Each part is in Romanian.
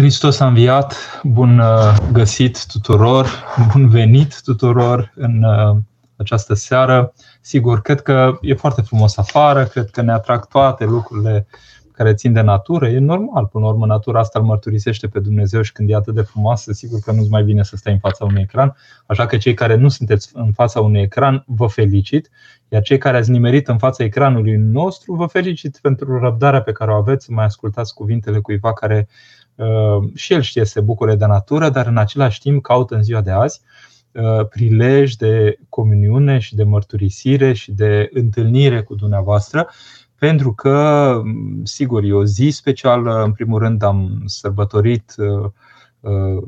Hristos a înviat, bun uh, găsit tuturor, bun venit tuturor în uh, această seară. Sigur, cred că e foarte frumos afară, cred că ne atrag toate lucrurile care țin de natură. E normal, până la urmă, natura asta îl mărturisește pe Dumnezeu și când e atât de frumoasă, sigur că nu-ți mai bine să stai în fața unui ecran. Așa că cei care nu sunteți în fața unui ecran, vă felicit. Iar cei care ați nimerit în fața ecranului nostru, vă felicit pentru răbdarea pe care o aveți să mai ascultați cuvintele cuiva care Uh, și el știe să se bucure de natură, dar în același timp caută în ziua de azi uh, prilej de comuniune și de mărturisire și de întâlnire cu dumneavoastră, pentru că, sigur, e o zi specială. În primul rând, am sărbătorit uh,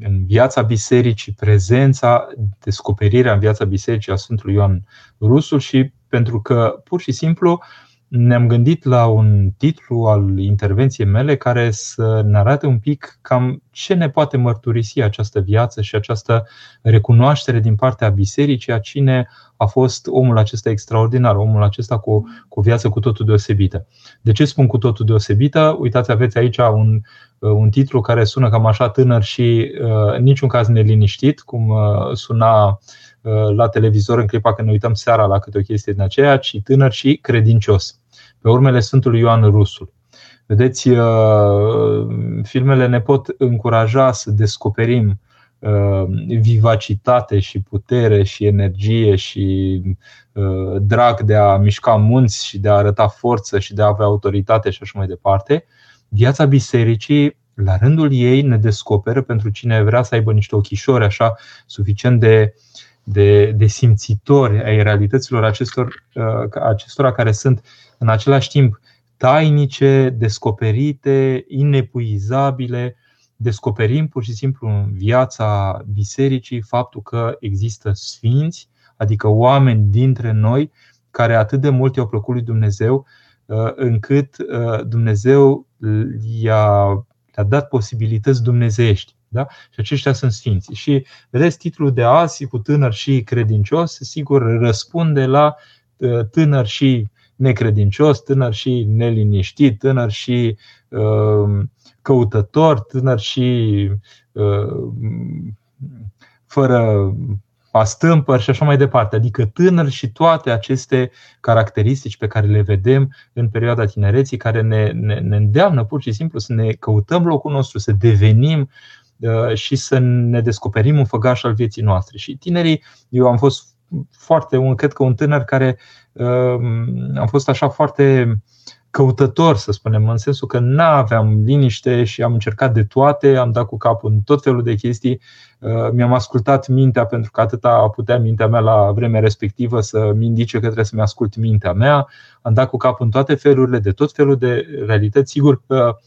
în viața bisericii prezența, descoperirea în viața bisericii a Sfântului Ioan Rusul și pentru că, pur și simplu, ne-am gândit la un titlu al intervenției mele care să ne arate un pic cam ce ne poate mărturisi această viață și această recunoaștere din partea bisericii a cine a fost omul acesta extraordinar, omul acesta cu, cu o viață cu totul deosebită. De ce spun cu totul deosebită? Uitați, aveți aici un, un titlu care sună cam așa tânăr și uh, niciun caz neliniștit, cum uh, suna Uh, la televizor în clipa când ne uităm seara la câte o chestie din aceea, ci tânăr și credincios. Pe urmele Sfântului Ioan Rusul. Vedeți, uh, filmele ne pot încuraja să descoperim uh, vivacitate și putere și energie și drag de a mișca munți și de a arăta forță și de a avea autoritate și așa mai departe. Viața bisericii, la rândul ei, ne descoperă pentru cine vrea să aibă niște ochișori așa suficient de uh, de, de simțitori ai realităților acestor, uh, acestora care sunt în același timp tainice, descoperite, inepuizabile. Descoperim pur și simplu în viața bisericii faptul că există sfinți, adică oameni dintre noi care atât de mult i-au plăcut lui Dumnezeu, uh, încât uh, Dumnezeu i-a, le-a dat posibilități dumnezeiești. Da? Și aceștia sunt sfinți. Și vedeți, titlul de azi, cu tânăr și credincios, sigur răspunde la uh, tânăr și necredincios, tânăr și neliniștit, tânăr și uh, căutător, tânăr și uh, fără pastâmpăr și așa mai departe. Adică tânăr și toate aceste caracteristici pe care le vedem în perioada tinereții, care ne, ne, ne îndeamnă pur și simplu să ne căutăm locul nostru, să devenim Uh, și să ne descoperim un făgaș al vieții noastre. Și tinerii, eu am fost foarte, un, cred că un tânăr care uh, am fost așa foarte căutător, să spunem, în sensul că nu aveam liniște și am încercat de toate, am dat cu capul în tot felul de chestii, uh, mi-am ascultat mintea pentru că atâta putea mintea mea la vremea respectivă să-mi indice că trebuie să-mi ascult mintea mea, am dat cu capul în toate felurile, de tot felul de realități. Sigur că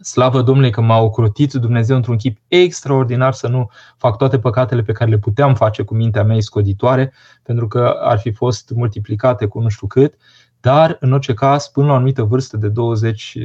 Slavă Domnului că m-a ocrotit Dumnezeu într-un chip extraordinar să nu fac toate păcatele pe care le puteam face cu mintea mea iscoditoare, pentru că ar fi fost multiplicate cu nu știu cât, dar în orice caz până la o anumită vârstă de 20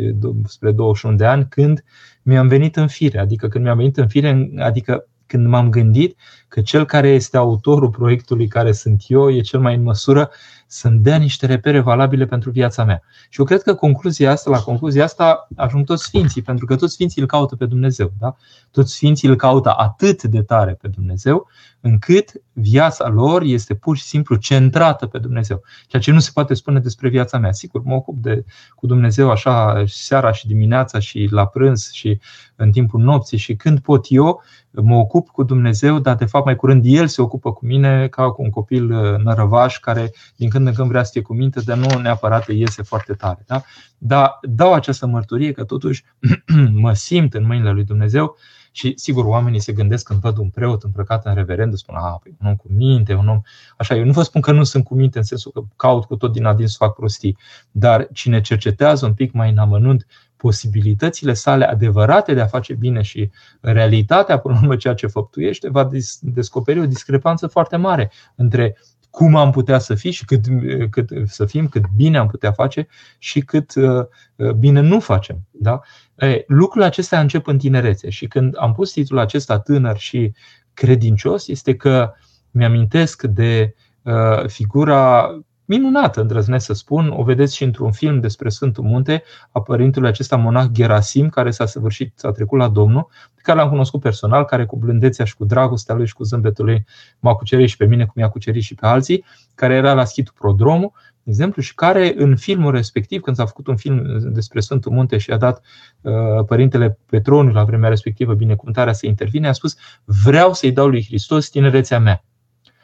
spre 21 de ani, când mi-am venit în fire, adică când mi-am venit în fire, adică când m-am gândit că cel care este autorul proiectului care sunt eu e cel mai în măsură să-mi dea niște repere valabile pentru viața mea. Și eu cred că concluzia asta, la concluzia asta ajung toți sfinții, pentru că toți sfinții îl caută pe Dumnezeu. Da? Toți sfinții îl caută atât de tare pe Dumnezeu, încât viața lor este pur și simplu centrată pe Dumnezeu. Ceea ce nu se poate spune despre viața mea. Sigur, mă ocup de, cu Dumnezeu așa seara și dimineața și la prânz și în timpul nopții și când pot eu, mă ocup cu Dumnezeu, dar de fapt mai curând El se ocupă cu mine ca cu un copil uh, nărăvaș care din când în când vrea să fie cu minte, dar nu neapărat iese foarte tare. Da? Dar dau această mărturie că totuși mă simt în mâinile lui Dumnezeu și sigur oamenii se gândesc când văd un preot îmbrăcat în reverend, spun, a, păi, un om cu minte, un om... Așa, eu nu vă spun că nu sunt cu minte în sensul că caut cu tot din adins să fac prostii, dar cine cercetează un pic mai în amănunt posibilitățile sale adevărate de a face bine și realitatea, până la urmă, ceea ce făptuiește, va descoperi o discrepanță foarte mare între cum am putea să fim și cât, cât să fim, cât bine am putea face și cât uh, bine nu facem. Da? E, lucrul acesta încep în tinerețe și când am pus titlul acesta tânăr și credincios, este că mi-amintesc de uh, figura minunată, îndrăznesc să spun. O vedeți și într-un film despre Sfântul Munte a părintului acesta monah Gerasim, care s-a săvârșit, s-a trecut la Domnul, pe care l-am cunoscut personal, care cu blândețea și cu dragostea lui și cu zâmbetul lui m-a cucerit și pe mine, cum i-a cucerit și pe alții, care era la schitul Prodromul, de exemplu, și care în filmul respectiv, când s-a făcut un film despre Sfântul Munte și a dat uh, părintele Petroniu la vremea respectivă binecuvântarea să intervine, a spus vreau să-i dau lui Hristos tinerețea mea.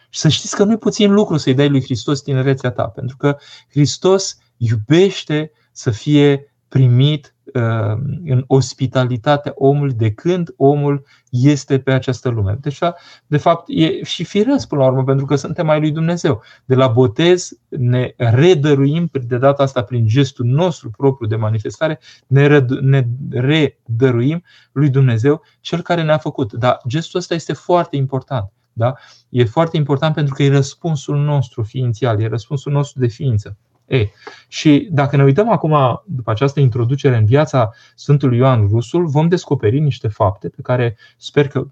Și să știți că nu e puțin lucru să-i dai lui Hristos tinerețea ta, pentru că Hristos iubește să fie primit uh, în ospitalitatea omului de când omul este pe această lume. Deci, de fapt, e și firesc până la urmă, pentru că suntem ai lui Dumnezeu. De la botez ne redăruim, de data asta prin gestul nostru propriu de manifestare, ne, răd- ne redăruim lui Dumnezeu, cel care ne-a făcut. Dar gestul ăsta este foarte important. Da? E foarte important pentru că e răspunsul nostru ființial, e răspunsul nostru de ființă. Ei, și dacă ne uităm acum, după această introducere în viața Sfântului Ioan Rusul, vom descoperi niște fapte pe care sper că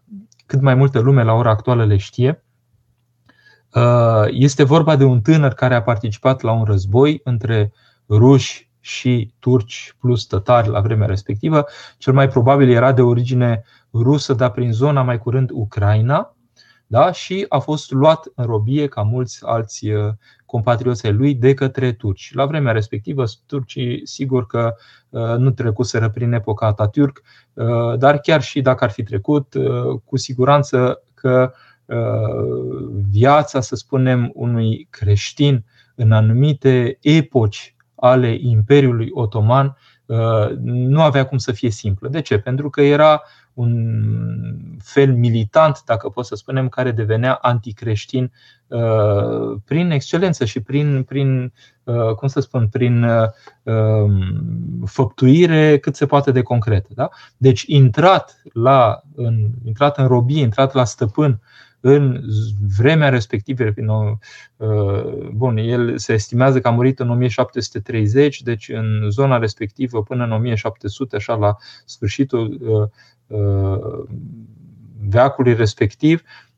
cât mai multă lume la ora actuală le știe. Uh, este vorba de un tânăr care a participat la un război între ruși și turci plus tătari la vremea respectivă. Cel mai probabil era de origine rusă, dar prin zona mai curând Ucraina da? și a fost luat în robie, ca mulți alți uh, compatrioții lui, de către turci. La vremea respectivă, turcii, sigur că uh, nu trecuseră prin epoca Atatürk, uh, dar chiar și dacă ar fi trecut, cu siguranță că viața, să spunem, unui creștin în anumite epoci ale Imperiului Otoman nu avea cum să fie simplă. De ce? Pentru că era un fel militant, dacă pot să spunem, care devenea anticreștin uh, prin excelență și prin, prin uh, cum să spun, prin uh, um, făptuire cât se poate de concretă. Da? Deci intrat, la, în, intrat în robie, intrat la stăpân în vremea respectivă, bun, el se estimează că a murit în 1730, deci în zona respectivă până în 1700, așa la sfârșitul Uh, veacului respectiv, uh,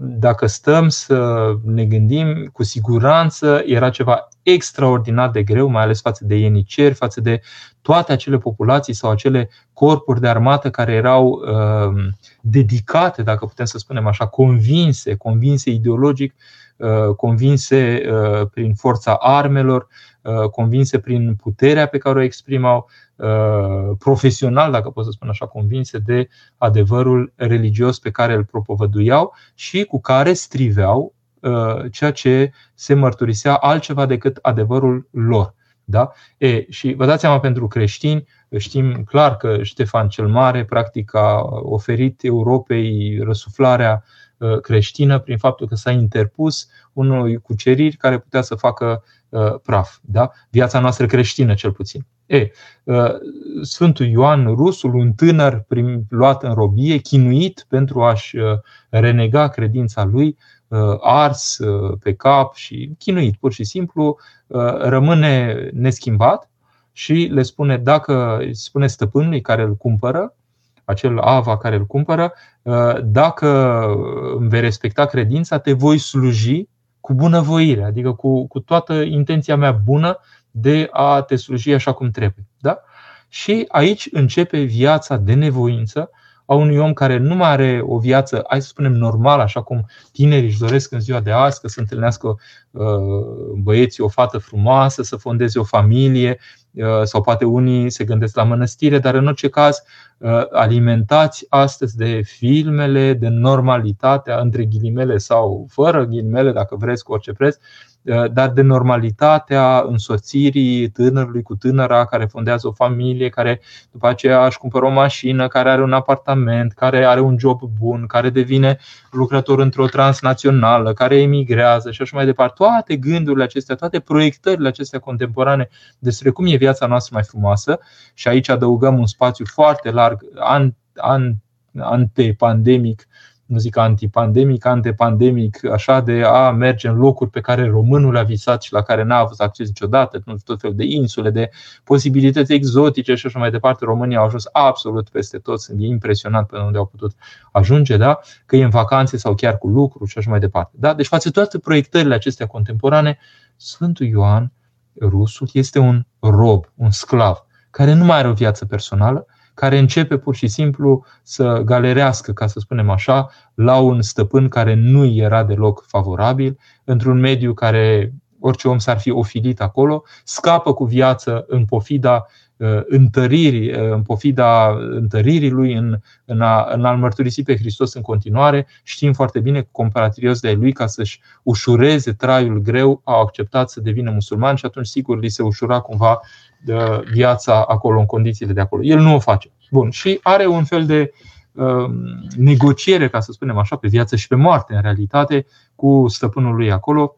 dacă stăm să ne gândim, cu siguranță era ceva extraordinar de greu, mai ales față de ieniceri, față de toate acele populații sau acele corpuri de armată care erau uh, dedicate, dacă putem să spunem așa, convinse, convinse ideologic, uh, convinse uh, prin forța armelor, uh, convinse prin puterea pe care o exprimau, Uh, profesional, dacă pot să spun așa, convinse de adevărul religios pe care îl propovăduiau și cu care striveau uh, ceea ce se mărturisea altceva decât adevărul lor. Da? E, și vă dați seama, pentru creștini, știm clar că Ștefan cel Mare practic a oferit Europei răsuflarea uh, creștină prin faptul că s-a interpus unui cuceriri care putea să facă praf. Da? Viața noastră creștină, cel puțin. E, ă, Sfântul Ioan Rusul, un tânăr prim, luat în robie, chinuit pentru a-și ă, renega credința lui, ă, ars pe cap și chinuit pur și simplu, rămâne neschimbat și le spune dacă spune stăpânului care îl cumpără, acel ava care îl cumpără, dacă îmi vei respecta credința, te voi sluji cu bunăvoire, adică cu, cu toată intenția mea bună de a te sluji așa cum trebuie. Da? Și aici începe viața de nevoință a unui om care nu mai are o viață, hai să spunem, normală, așa cum tinerii își doresc în ziua de azi, că să întâlnească uh, băieții o fată frumoasă, să fondeze o familie, uh, sau poate unii se gândesc la mănăstire, dar în orice caz uh, alimentați astăzi de filmele, de normalitatea, între ghilimele sau fără ghilimele, dacă vreți, cu orice preț, Eh, dar de normalitatea însoțirii tânărului cu tânăra care fondează o familie, care după aceea își cumpără o mașină, care are un apartament, care are un job bun, care devine lucrător într-o transnațională, care emigrează și așa mai departe. Toate gândurile acestea, toate proiectările acestea contemporane despre cum e viața noastră mai frumoasă și aici adăugăm un spațiu foarte larg, an, an, antepandemic, nu zic antipandemic, antepandemic, așa de a merge în locuri pe care românul a visat și la care n-a avut acces niciodată, tot felul de insule, de posibilități exotice și așa mai departe. România au ajuns absolut peste tot, sunt impresionat pe unde au putut ajunge, da? că e în vacanțe sau chiar cu lucru și așa mai departe. Da? Deci față toate proiectările acestea contemporane, Sfântul Ioan, rusul, este un rob, un sclav, care nu mai are o viață personală, care începe pur și simplu să galerească, ca să spunem așa, la un stăpân care nu era deloc favorabil, într-un mediu care orice om s-ar fi ofilit acolo, scapă cu viață în pofida uh, întăririi, uh, în pofida întăririi lui în, în, a, în a-L mărturisi pe Hristos în continuare. Știm foarte bine că comparatorios de lui, ca să-și ușureze traiul greu, au acceptat să devină musulman și atunci sigur li se ușura cumva de viața acolo, în condițiile de acolo. El nu o face. Bun. Și are un fel de uh, negociere, ca să spunem așa, pe viață și pe moarte, în realitate, cu stăpânul lui acolo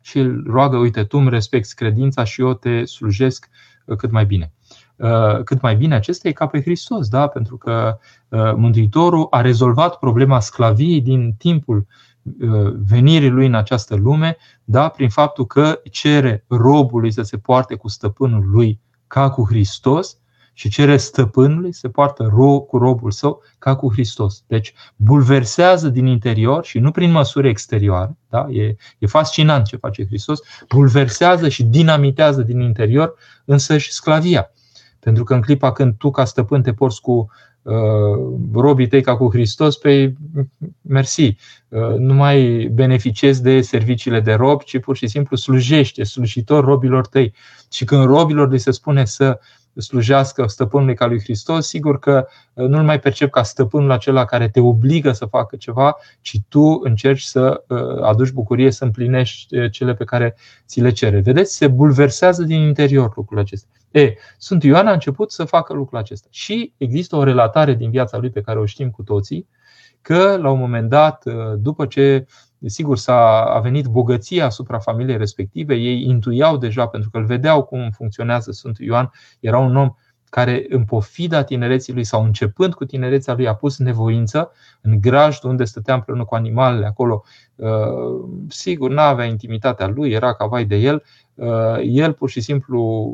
și îl roagă, uite, tu îmi respecti credința și eu te slujesc uh, cât mai bine. Uh, cât mai bine acesta e ca pe Hristos, da? pentru că uh, Mântuitorul a rezolvat problema sclaviei din timpul venirii lui în această lume, da? prin faptul că cere robului să se poarte cu stăpânul lui ca cu Hristos și cere stăpânului să poartă ro- cu robul său ca cu Hristos. Deci bulversează din interior și nu prin măsuri exterioare. Da? E, e fascinant ce face Hristos. Bulversează și dinamitează din interior însă și sclavia. Pentru că în clipa când tu ca stăpân te porți cu uh, robii tăi ca cu Hristos, pe mersi, uh, nu mai beneficiezi de serviciile de rob, ci pur și simplu slujește, slujitor robilor tăi. Și când robilor li se spune să slujească stăpânului ca lui Hristos, sigur că uh, nu-l mai percep ca stăpânul acela care te obligă să facă ceva, ci tu încerci să uh, aduci bucurie, să împlinești uh, cele pe care ți le cere. Vedeți, se bulversează din interior lucrul acesta. E, Sfântul Ioan a început să facă lucrul acesta. Și există o relatare din viața lui pe care o știm cu toții, că la un moment dat, după ce Sigur, s-a a venit bogăția asupra familiei respective, ei intuiau deja pentru că îl vedeau cum funcționează Sfântul Ioan, era un om care în pofida tinereții lui sau începând cu tinerețea lui a pus nevoință în grajdul unde stătea împreună cu animalele acolo. Uh, sigur, nu avea intimitatea lui, era ca vai de el. Uh, el pur și simplu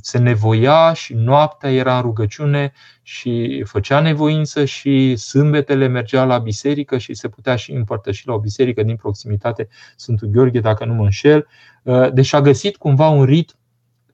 se nevoia și noaptea era în rugăciune și făcea nevoință și sâmbetele mergea la biserică și se putea și împărtăși la o biserică din proximitate Sfântul Gheorghe, dacă nu mă înșel. Uh, deci a găsit cumva un ritm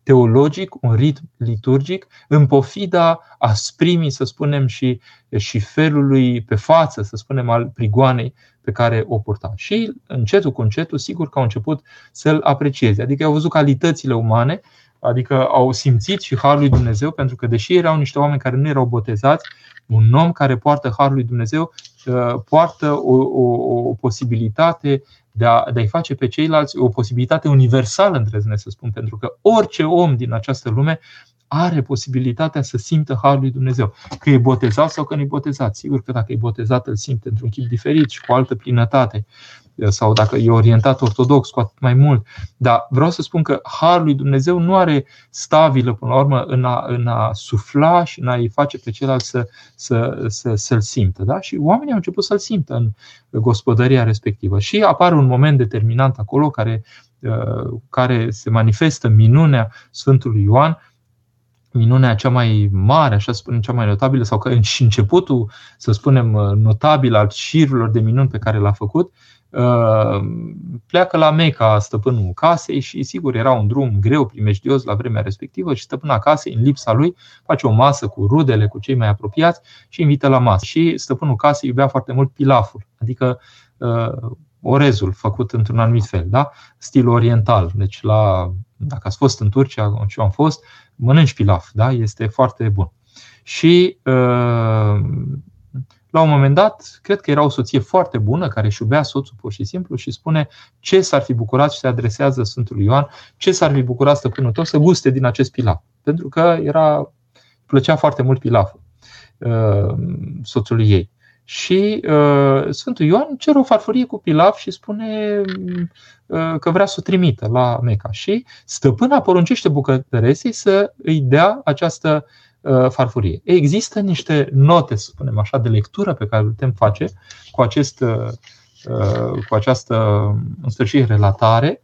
teologic, un ritm liturgic, în pofida asprimii, să spunem, și, și felului pe față, să spunem, al prigoanei pe care o purta. Și încetul cu încetul, sigur că au început să-l aprecieze. Adică au văzut calitățile umane Adică au simțit și Harul lui Dumnezeu, pentru că deși erau niște oameni care nu erau botezați, un om care poartă Harul lui Dumnezeu uh, poartă o, o, o posibilitate de, a, de a-i face pe ceilalți, o posibilitate universală, îndrăznesc să spun, pentru că orice om din această lume are posibilitatea să simtă Harul lui Dumnezeu. Că e botezat sau că nu e botezat. Sigur că dacă e botezat îl simte într-un chip diferit și cu altă plinătate sau dacă e orientat ortodox, cu atât mai mult. Dar vreau să spun că Harul lui Dumnezeu nu are stabilă, până la urmă, în a, în a sufla și în a-i face pe celălalt să, să, să, să-l simtă. Da? Și oamenii au început să-l simtă în gospodăria respectivă. Și apare un moment determinant acolo care, uh, care se manifestă minunea Sfântului Ioan, minunea cea mai mare, așa spunem, cea mai notabilă, sau că și începutul, să spunem, notabil al șirurilor de minuni pe care l-a făcut, Uh, pleacă la Meca stăpânul casei și sigur era un drum greu, primejdios la vremea respectivă și stăpâna casei, în lipsa lui, face o masă cu rudele, cu cei mai apropiați și invită la masă. Și stăpânul casei iubea foarte mult pilaful, adică uh, orezul făcut într-un anumit fel, da? stil oriental. Deci la, dacă ați fost în Turcia, ce am fost, mănânci pilaf, da? este foarte bun. Și uh, la un moment dat, cred că era o soție foarte bună care își iubea soțul pur și simplu și spune ce s-ar fi bucurat și se adresează Sfântului Ioan, ce s-ar fi bucurat stăpânul tău să guste din acest pilaf. Pentru că era, plăcea foarte mult pilaful uh, soțului ei. Și uh, Sfântul Ioan cere o farfurie cu pilaf și spune uh, că vrea să o trimită la Meca. Și stăpâna poruncește bucătăresei să îi dea această uh, Uh, farfurie. Există niște note, să spunem așa, de lectură pe care le putem face cu, acest, uh, uh, cu această, în sfârșit, relatare,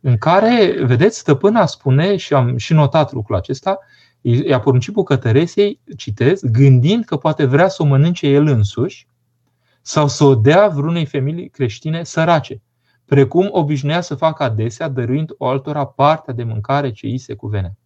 în care, vedeți, stăpâna spune, și am și notat lucrul acesta, i-a poruncit bucătăresei, citez, gândind că poate vrea să o mănânce el însuși sau să o dea vreunei femei creștine sărace. precum obișnuia să facă adesea, dăruind o altora partea de mâncare ce îi se cuvene.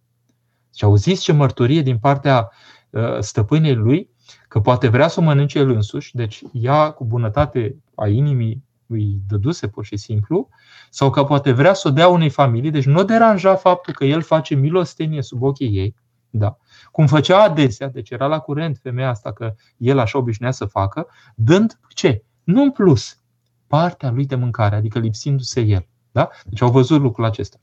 Și auziți ce mărturie din partea uh, stăpânei lui, că poate vrea să o mănânce el însuși, deci ea cu bunătate a inimii îi dăduse pur și simplu, sau că poate vrea să o dea unei familii, deci nu deranja faptul că el face milostenie sub ochii ei, da. Cum făcea adesea, deci era la curent femeia asta că el așa obișnuia să facă, dând ce? Nu în plus, partea lui de mâncare, adică lipsindu-se el. Da? Deci au văzut lucrul acesta.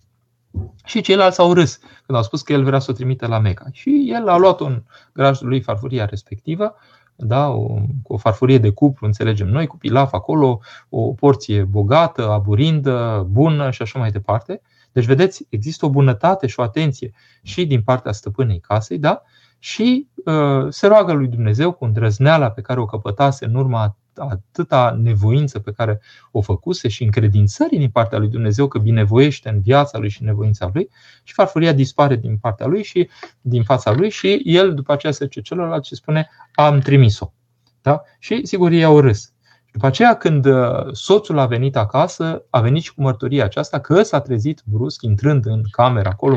Și ceilalți au râs când au spus că el vrea să o trimite la Meca. Și el a luat un grajdul lui farfuria respectivă, da, o, cu o farfurie de cuplu, înțelegem noi, cu pilaf acolo, o porție bogată, aburindă, bună și așa mai departe. Deci, vedeți, există o bunătate și o atenție și din partea stăpânei casei, da? și uh, se roagă lui Dumnezeu cu îndrăzneala pe care o căpătase în urma atâta nevoință pe care o făcuse și încredințării din partea lui Dumnezeu că binevoiește în viața lui și în nevoința lui și farfuria dispare din partea lui și din fața lui și el după aceea se ce celălalt și spune am trimis-o. Da? Și sigur ei au râs. După aceea, când uh, soțul a venit acasă, a venit și cu mărturia aceasta că s-a trezit brusc, intrând în cameră acolo,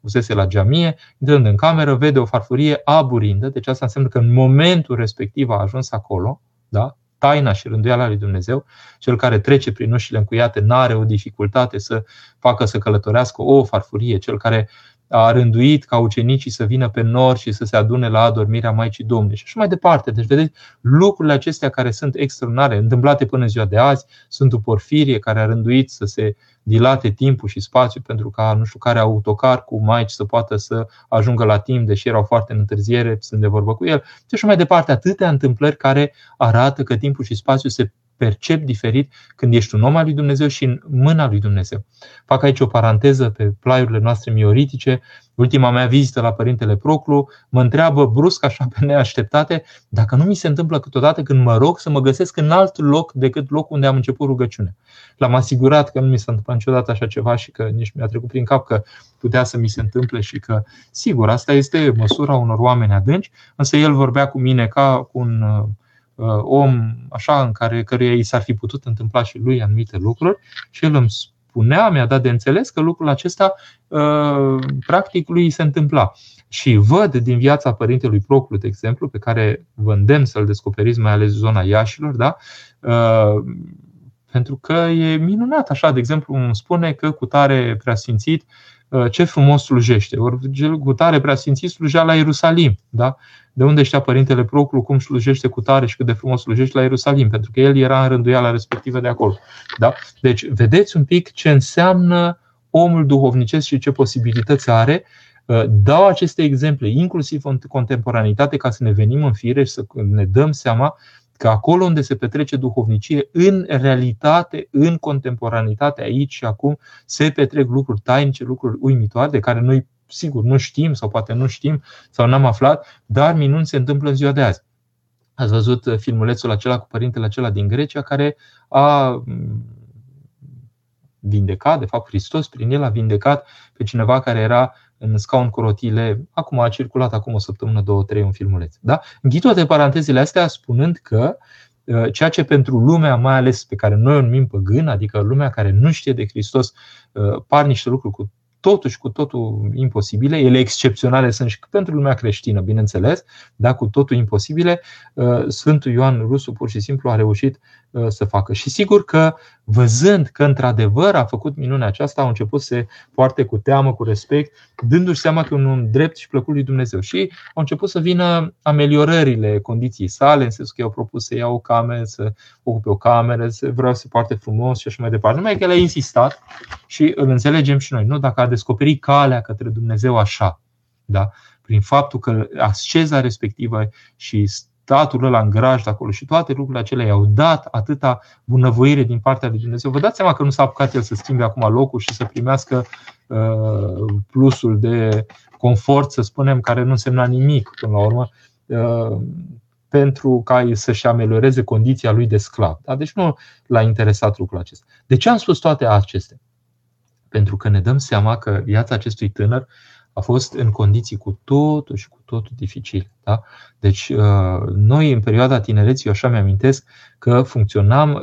fusese la geamie, intrând în cameră, vede o farfurie aburindă, deci asta înseamnă că în momentul respectiv a ajuns acolo, da? Taina și rânduiala lui Dumnezeu, cel care trece prin ușile încuiate nu are o dificultate să facă să călătorească o farfurie, cel care a rânduit ca ucenicii să vină pe nor și să se adune la adormirea Maicii Domnului și așa mai departe. Deci, vedeți, lucrurile acestea care sunt extraordinare, întâmplate până în ziua de azi, sunt o Porfirie care a rânduit să se dilate timpul și spațiu pentru ca nu știu care autocar cu maici să poată să ajungă la timp, deși erau foarte în întârziere, sunt de vorbă cu el. Și așa mai departe, atâtea întâmplări care arată că timpul și spațiul se percep diferit când ești un om al lui Dumnezeu și în mâna lui Dumnezeu. Fac aici o paranteză pe plaiurile noastre mioritice. Ultima mea vizită la Părintele Proclu mă întreabă brusc, așa pe neașteptate, dacă nu mi se întâmplă câteodată când mă rog să mă găsesc în alt loc decât locul unde am început rugăciunea. L-am asigurat că nu mi s-a întâmplat niciodată așa ceva și că nici mi-a trecut prin cap că putea să mi se întâmple și că, sigur, asta este măsura unor oameni adânci, însă el vorbea cu mine ca cu un Uh, om așa în care căruia i s-ar fi putut întâmpla și lui anumite lucruri și el îmi spunea, mi-a dat de înțeles că lucrul acesta uh, practic lui se întâmpla. Și văd din viața părintelui Proclu, de exemplu, pe care vă îndemn să-l descoperiți, mai ales zona Iașilor, da? Uh, pentru că e minunat așa, de exemplu, îmi spune că cu tare preasfințit ce frumos slujește. Ori cu tare preasfințit slujea la Ierusalim. Da? de unde știa Părintele Proclu cum slujește cu tare și cât de frumos slujește la Ierusalim, pentru că el era în rânduiala respectivă de acolo. Da? Deci, vedeți un pic ce înseamnă omul duhovnicesc și ce posibilități are. Uh, dau aceste exemple, inclusiv în contemporanitate, ca să ne venim în fire și să ne dăm seama că acolo unde se petrece duhovnicie, în realitate, în contemporanitate, aici și acum, se petrec lucruri tainice, lucruri uimitoare, de care noi sigur, nu știm sau poate nu știm sau n-am aflat, dar minuni se întâmplă în ziua de azi. Ați văzut uh, filmulețul acela cu părintele acela din Grecia care a mm, vindecat, de fapt Hristos prin el a vindecat pe cineva care era în scaun cu rotile, acum a circulat acum o săptămână, două, trei, un filmuleț. Da? Închid toate parantezele astea spunând că uh, ceea ce pentru lumea, mai ales pe care noi o numim păgân, adică lumea care nu știe de Hristos, uh, par niște lucruri cu totuși cu totul imposibile. Ele excepționale sunt și pentru lumea creștină, bineînțeles, dar cu totul imposibile. Uh, Sfântul Ioan Rusu pur și simplu a reușit uh, să facă. Și sigur că văzând că într-adevăr a făcut minunea aceasta, au început să se poarte cu teamă, cu respect, dându-și seama că e un drept și plăcut lui Dumnezeu. Și au început să vină ameliorările condiției sale, în sensul că i-au propus să ia o cameră, să ocupe o cameră, să vreau să se poarte frumos și așa mai departe. Numai că el a insistat și îl înțelegem și noi. Nu? Dacă a descoperit calea către Dumnezeu așa, da? prin faptul că asceza respectivă și statul ăla în graj de acolo și toate lucrurile acelea i-au dat atâta bunăvoire din partea lui Dumnezeu. Vă dați seama că nu s-a apucat el să schimbe acum locul și să primească uh, plusul de confort, să spunem, care nu însemna nimic până la urmă, uh, pentru ca să-și amelioreze condiția lui de sclav. Da? Deci nu l-a interesat lucrul acesta. De ce am spus toate acestea? Pentru că ne dăm seama că viața acestui tânăr a fost în condiții cu totul și cu totul dificile. Da? Deci, noi, în perioada tinereții, eu așa mi-amintesc că funcționam,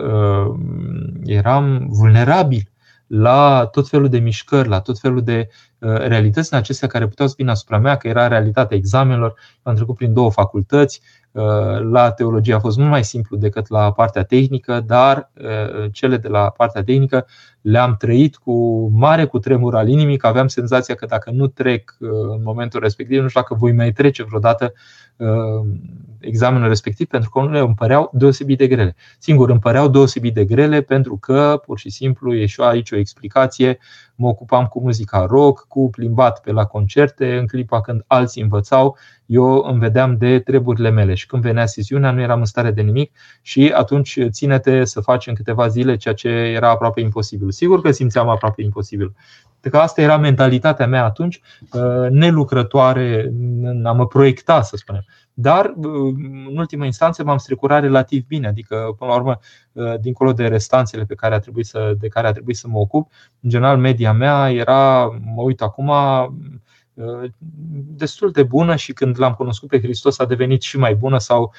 eram vulnerabili la tot felul de mișcări, la tot felul de realități în acestea care puteau să vină asupra mea, că era realitatea examenelor. Am trecut prin două facultăți, Uh, la teologie a fost mult mai simplu decât la partea tehnică, dar uh, cele de la partea tehnică le-am trăit cu mare cu tremur al inimii, că aveam senzația că dacă nu trec uh, în momentul respectiv, nu știu dacă voi mai trece vreodată examenul respectiv, pentru că unele îmi păreau deosebit de grele. Singur, îmi păreau deosebit de grele pentru că, pur și simplu, e și aici o explicație, mă ocupam cu muzica rock, cu plimbat pe la concerte, în clipa când alții învățau, eu îmi vedeam de treburile mele și când venea sesiunea nu eram în stare de nimic și atunci ține-te să faci în câteva zile ceea ce era aproape imposibil. Sigur că simțeam aproape imposibil. Că asta era mentalitatea mea atunci, uh, nelucrătoare, a mă proiecta, să spunem. Dar, uh, în ultima instanță, m-am strecurat relativ bine, adică, până la urmă, uh, dincolo de restanțele pe care a trebuit să, de care a trebuit să mă ocup, în general, media mea era, mă uit acum, destul de bună și când l-am cunoscut pe Hristos a devenit și mai bună sau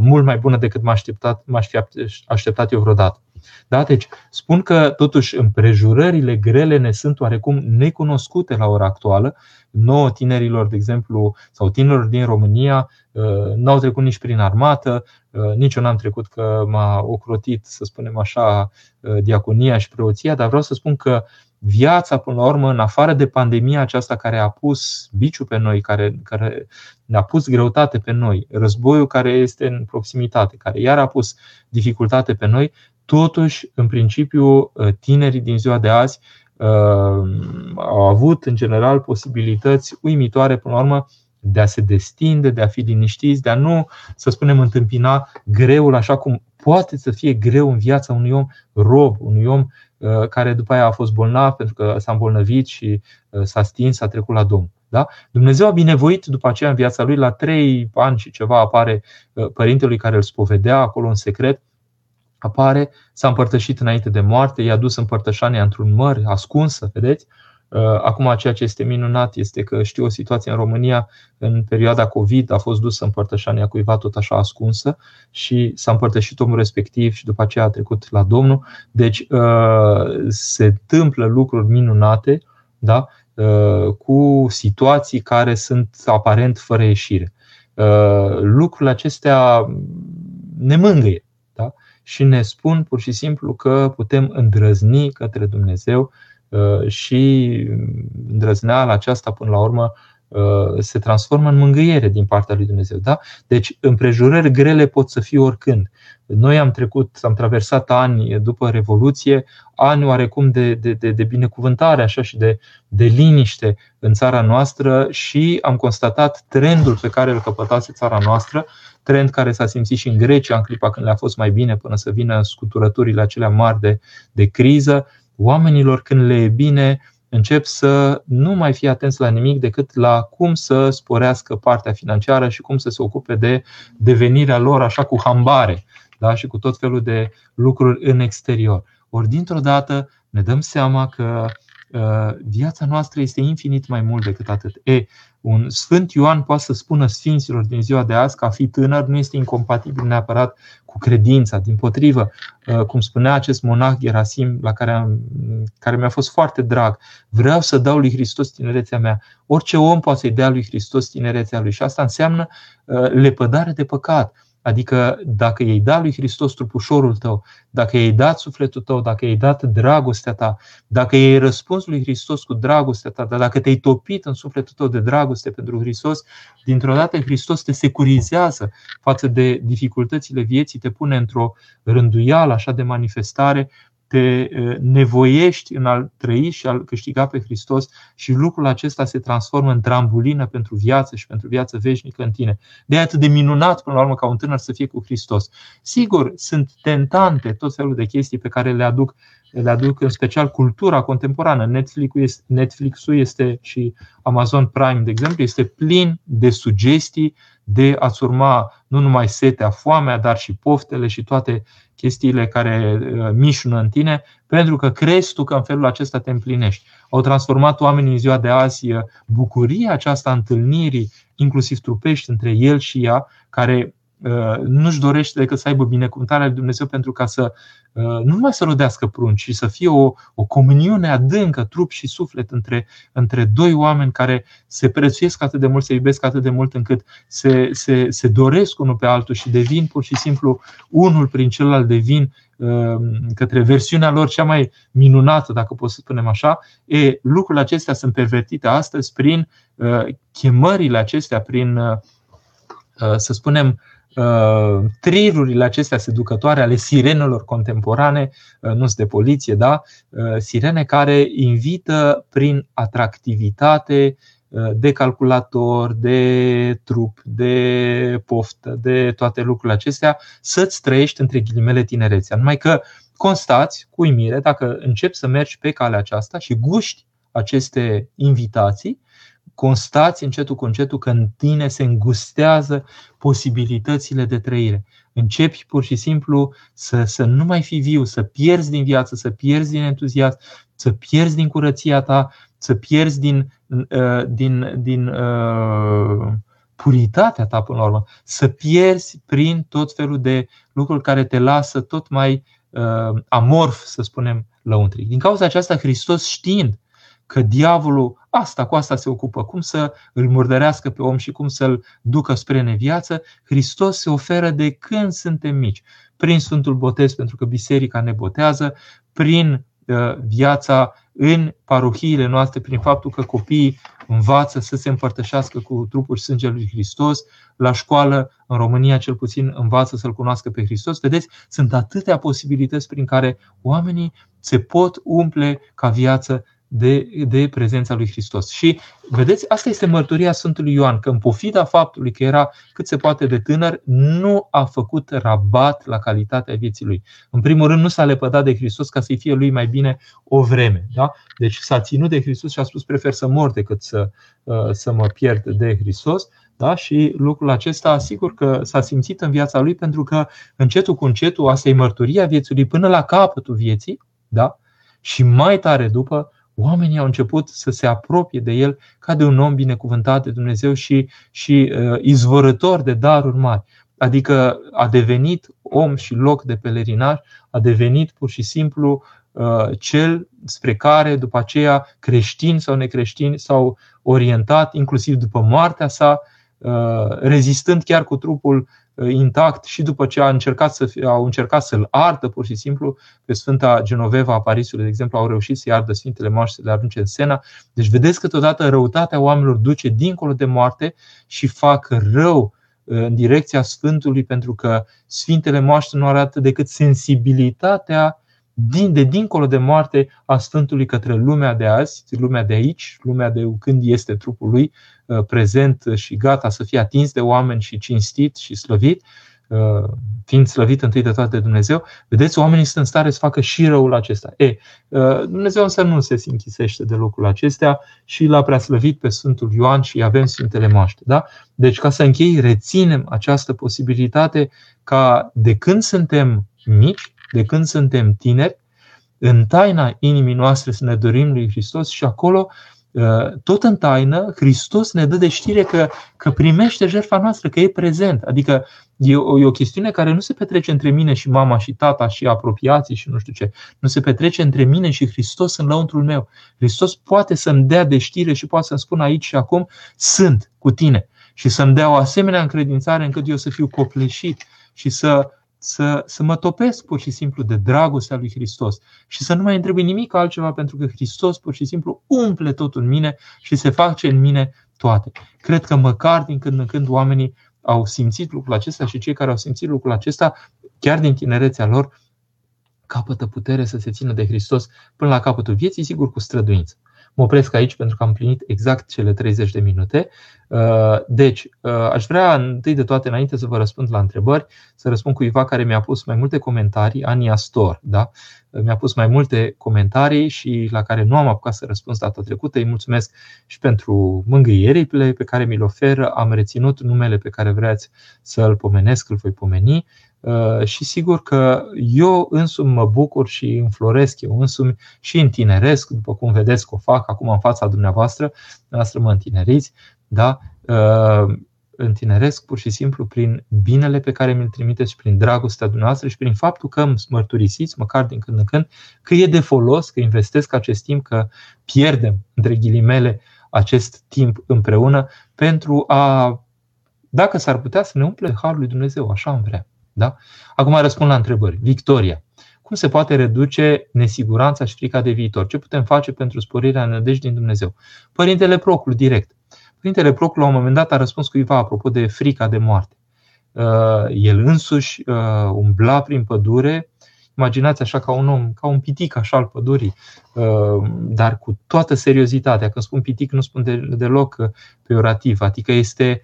mult mai bună decât m-aș, așteptat, m-aș fi așteptat eu vreodată. Da? Deci spun că totuși împrejurările grele ne sunt oarecum necunoscute la ora actuală. Nouă tinerilor, de exemplu, sau tinerilor din România, uh, n-au trecut nici prin armată, uh, nici eu n-am trecut că m-a ocrotit, să spunem așa, uh, diaconia și preoția, dar vreau să spun că viața, până la urmă, în afară de pandemia aceasta care a pus biciu pe noi, care, care ne-a pus greutate pe noi, războiul care este în proximitate, care iar a pus dificultate pe noi, Totuși, în principiu, uh, tinerii din ziua de azi uh, au avut, în general, posibilități uimitoare, până la urmă, de a se destinde, de a fi liniștiți, de a nu, să spunem, întâmpina greul așa cum poate să fie greu în viața unui om rob, unui om uh, care după aia a fost bolnav pentru că s-a îmbolnăvit și s-a stins, s-a trecut la Domnul. Da? Dumnezeu a binevoit după aceea în viața lui, la trei ani și ceva apare părintelui care îl spovedea acolo în secret apare, s-a împărtășit înainte de moarte, i-a dus împărtășania într-un măr ascunsă, vedeți? Uh, acum, ceea ce este minunat este că știu o situație în România, în perioada COVID, a fost dusă împărtășania cuiva tot așa ascunsă și s-a împărtășit omul respectiv și după aceea a trecut la Domnul. Deci uh, se întâmplă lucruri minunate da? Uh, cu situații care sunt aparent fără ieșire. Lucrurile acestea ne mângâie și ne spun pur și simplu că putem îndrăzni către Dumnezeu uh, și îndrăzneala aceasta până la urmă uh, se transformă în mângâiere din partea lui Dumnezeu. Da? Deci împrejurări grele pot să fie oricând. Noi am trecut, am traversat ani după Revoluție, ani oarecum de, de, de, de binecuvântare așa și de, de liniște în țara noastră și am constatat trendul pe care îl căpătase țara noastră trend care s-a simțit și în Grecia în clipa când le-a fost mai bine până să vină scuturăturile acelea mari de, de criză. Oamenilor când le e bine încep să nu mai fie atenți la nimic decât la cum să sporească partea financiară și cum să se ocupe de devenirea lor așa cu hambare da? și cu tot felul de lucruri în exterior. Ori dintr-o dată ne dăm seama că uh, viața noastră este infinit mai mult decât atât. E, un Sfânt Ioan poate să spună Sfinților din ziua de azi că a fi tânăr nu este incompatibil neapărat cu credința. Din potrivă, uh, cum spunea acest monah Gerasim, la care, am, care mi-a fost foarte drag, vreau să dau lui Hristos tinerețea mea. Orice om poate să-i dea lui Hristos tinerețea lui și asta înseamnă uh, lepădare de păcat Adică dacă i-ai dat lui Hristos trupușorul tău, dacă i-ai dat sufletul tău, dacă i-ai dat dragostea ta, dacă i-ai răspuns lui Hristos cu dragostea ta, dar dacă te-ai topit în sufletul tău de dragoste pentru Hristos, dintr-o dată Hristos te securizează față de dificultățile vieții, te pune într-o rânduială așa de manifestare te nevoiești în a trăi și a câștiga pe Hristos și lucrul acesta se transformă în trambulină pentru viață și pentru viață veșnică în tine. De atât de minunat până la urmă ca un tânăr să fie cu Hristos. Sigur, sunt tentante tot felul de chestii pe care le aduc le aduc în special cultura contemporană. Netflix-ul este, Netflix-ul este și Amazon Prime, de exemplu, este plin de sugestii de a-ți urma nu numai setea, foamea, dar și poftele și toate chestiile care mișună în tine, pentru că crezi tu că în felul acesta te împlinești. Au transformat oamenii în ziua de azi bucuria aceasta întâlnirii, inclusiv trupești, între el și ea, care Uh, nu-și dorește decât să aibă binecuvântarea lui Dumnezeu pentru ca să uh, nu numai să rodească prunci, ci să fie o, o comuniune adâncă, trup și suflet între, între doi oameni care se prețuiesc atât de mult, se iubesc atât de mult încât se, se, se doresc unul pe altul și devin pur și simplu unul prin celălalt devin uh, către versiunea lor cea mai minunată, dacă pot să spunem așa, e, lucrurile acestea sunt pervertite astăzi prin chemările acestea, prin, să spunem, Uh, trirurile acestea seducătoare ale sirenelor contemporane, uh, nu sunt de poliție, da? Uh, sirene care invită prin atractivitate de calculator, de trup, de poftă, de toate lucrurile acestea, să-ți trăiești între ghilimele tinerețea. Numai că constați cu uimire dacă începi să mergi pe calea aceasta și guști aceste invitații, constați încetul cu încetul că în tine se îngustează posibilitățile de trăire. Începi pur și simplu să, să nu mai fii viu, să pierzi din viață, să pierzi din entuziasm, să pierzi din curăția ta, să pierzi din, uh, din, din uh, puritatea ta până la urmă, să pierzi prin tot felul de lucruri care te lasă tot mai uh, amorf, să spunem, lăuntric. Din cauza aceasta, Hristos știind că diavolul asta cu asta se ocupă, cum să îl murdărească pe om și cum să-l ducă spre neviață, Hristos se oferă de când suntem mici, prin Sfântul Botez, pentru că biserica ne botează, prin uh, viața în parohiile noastre, prin faptul că copiii învață să se împărtășească cu trupul și sângele lui Hristos, la școală, în România cel puțin, învață să-L cunoască pe Hristos. Vedeți, sunt atâtea posibilități prin care oamenii se pot umple ca viață de, de prezența lui Hristos. Și vedeți, asta este mărturia Sfântului Ioan, că în pofida faptului că era cât se poate de tânăr, nu a făcut rabat la calitatea vieții lui. În primul rând, nu s-a lepădat de Hristos ca să-i fie lui mai bine o vreme. Da? Deci s-a ținut de Hristos și a spus prefer să mor decât să, uh, să mă pierd de Hristos. Da? Și lucrul acesta, asigur că s-a simțit în viața lui pentru că încetul cu încetul, asta e mărturia vieții lui până la capătul vieții, da? și mai tare după, oamenii au început să se apropie de el ca de un om binecuvântat de Dumnezeu și, și uh, izvorător de daruri mari. Adică a devenit om și loc de pelerinaj, a devenit pur și simplu uh, cel spre care după aceea creștini sau necreștini s-au orientat, inclusiv după moartea sa, uh, rezistând chiar cu trupul Uh, intact și după ce a încercat să fie, au încercat să-l ardă pur și simplu pe Sfânta Genoveva a Parisului, de exemplu, au reușit să-i ardă Sfintele Moaște, să le arunce în Sena. Deci vedeți că totodată răutatea oamenilor duce dincolo de moarte și fac rău uh, în direcția Sfântului, pentru că Sfintele Moaște nu arată decât sensibilitatea din, de dincolo de moarte a Sfântului către lumea de azi, lumea de aici, lumea de când este trupul lui uh, prezent și gata să fie atins de oameni și cinstit și slăvit, uh, fiind slăvit întâi de toate de Dumnezeu, vedeți, oamenii sunt în stare să facă și răul acesta. E, uh, Dumnezeu însă nu se închisește de lucrul acestea și l-a preaslăvit pe Sfântul Ioan și avem Sfintele Moaște. Da? Deci, ca să închei, reținem această posibilitate ca de când suntem mici, de când suntem tineri, în taina inimii noastre să ne dorim lui Hristos și acolo, uh, tot în taină, Hristos ne dă de știre că, că primește jertfa noastră, că e prezent. Adică e o, e o chestiune care nu se petrece între mine și mama și tata și apropiații și nu știu ce. Nu se petrece între mine și Hristos în lăuntrul meu. Hristos poate să-mi dea de știre și poate să-mi spună aici și acum, sunt cu tine. Și să-mi dea o asemenea încredințare încât eu să fiu copleșit și să să, să mă topesc pur și simplu de dragostea lui Hristos și să nu mai întrebi nimic altceva pentru că Hristos pur și simplu umple totul în mine și se face în mine toate. Cred că măcar din când în când oamenii au simțit lucrul acesta și cei care au simțit lucrul acesta, chiar din tinerețea lor, capătă putere să se țină de Hristos până la capătul vieții, sigur cu străduință. Mă opresc aici pentru că am plinit exact cele 30 de minute. Uh, deci, uh, aș vrea întâi de toate, înainte să vă răspund la întrebări, să răspund cuiva care mi-a pus mai multe comentarii, Ania Stor, da? mi-a pus mai multe comentarii și la care nu am apucat să răspund data trecută. Îi mulțumesc și pentru mângâierile pe care mi le oferă. Am reținut numele pe care vreați să îl pomenesc, îl voi pomeni. Și sigur că eu însumi mă bucur și înfloresc eu însumi și întineresc, după cum vedeți că o fac acum în fața dumneavoastră, noastră mă întineriți, da? întineresc pur și simplu prin binele pe care mi-l trimiteți și prin dragostea dumneavoastră și prin faptul că îmi mărturisiți, măcar din când în când, că e de folos, că investesc acest timp, că pierdem, între ghilimele, acest timp împreună pentru a, dacă s-ar putea, să ne umple Harul lui Dumnezeu, așa am vrea. Da? Acum răspund la întrebări. Victoria. Cum se poate reduce nesiguranța și frica de viitor? Ce putem face pentru sporirea nădejdii din Dumnezeu? Părintele Procul, direct. Părintele Procul la un moment dat a răspuns cuiva apropo de frica de moarte. Uh, el însuși uh, umbla prin pădure, imaginați așa ca un om, ca un pitic așa al pădurii, uh, dar cu toată seriozitatea. Când spun pitic, nu spun de, deloc peorativ, adică este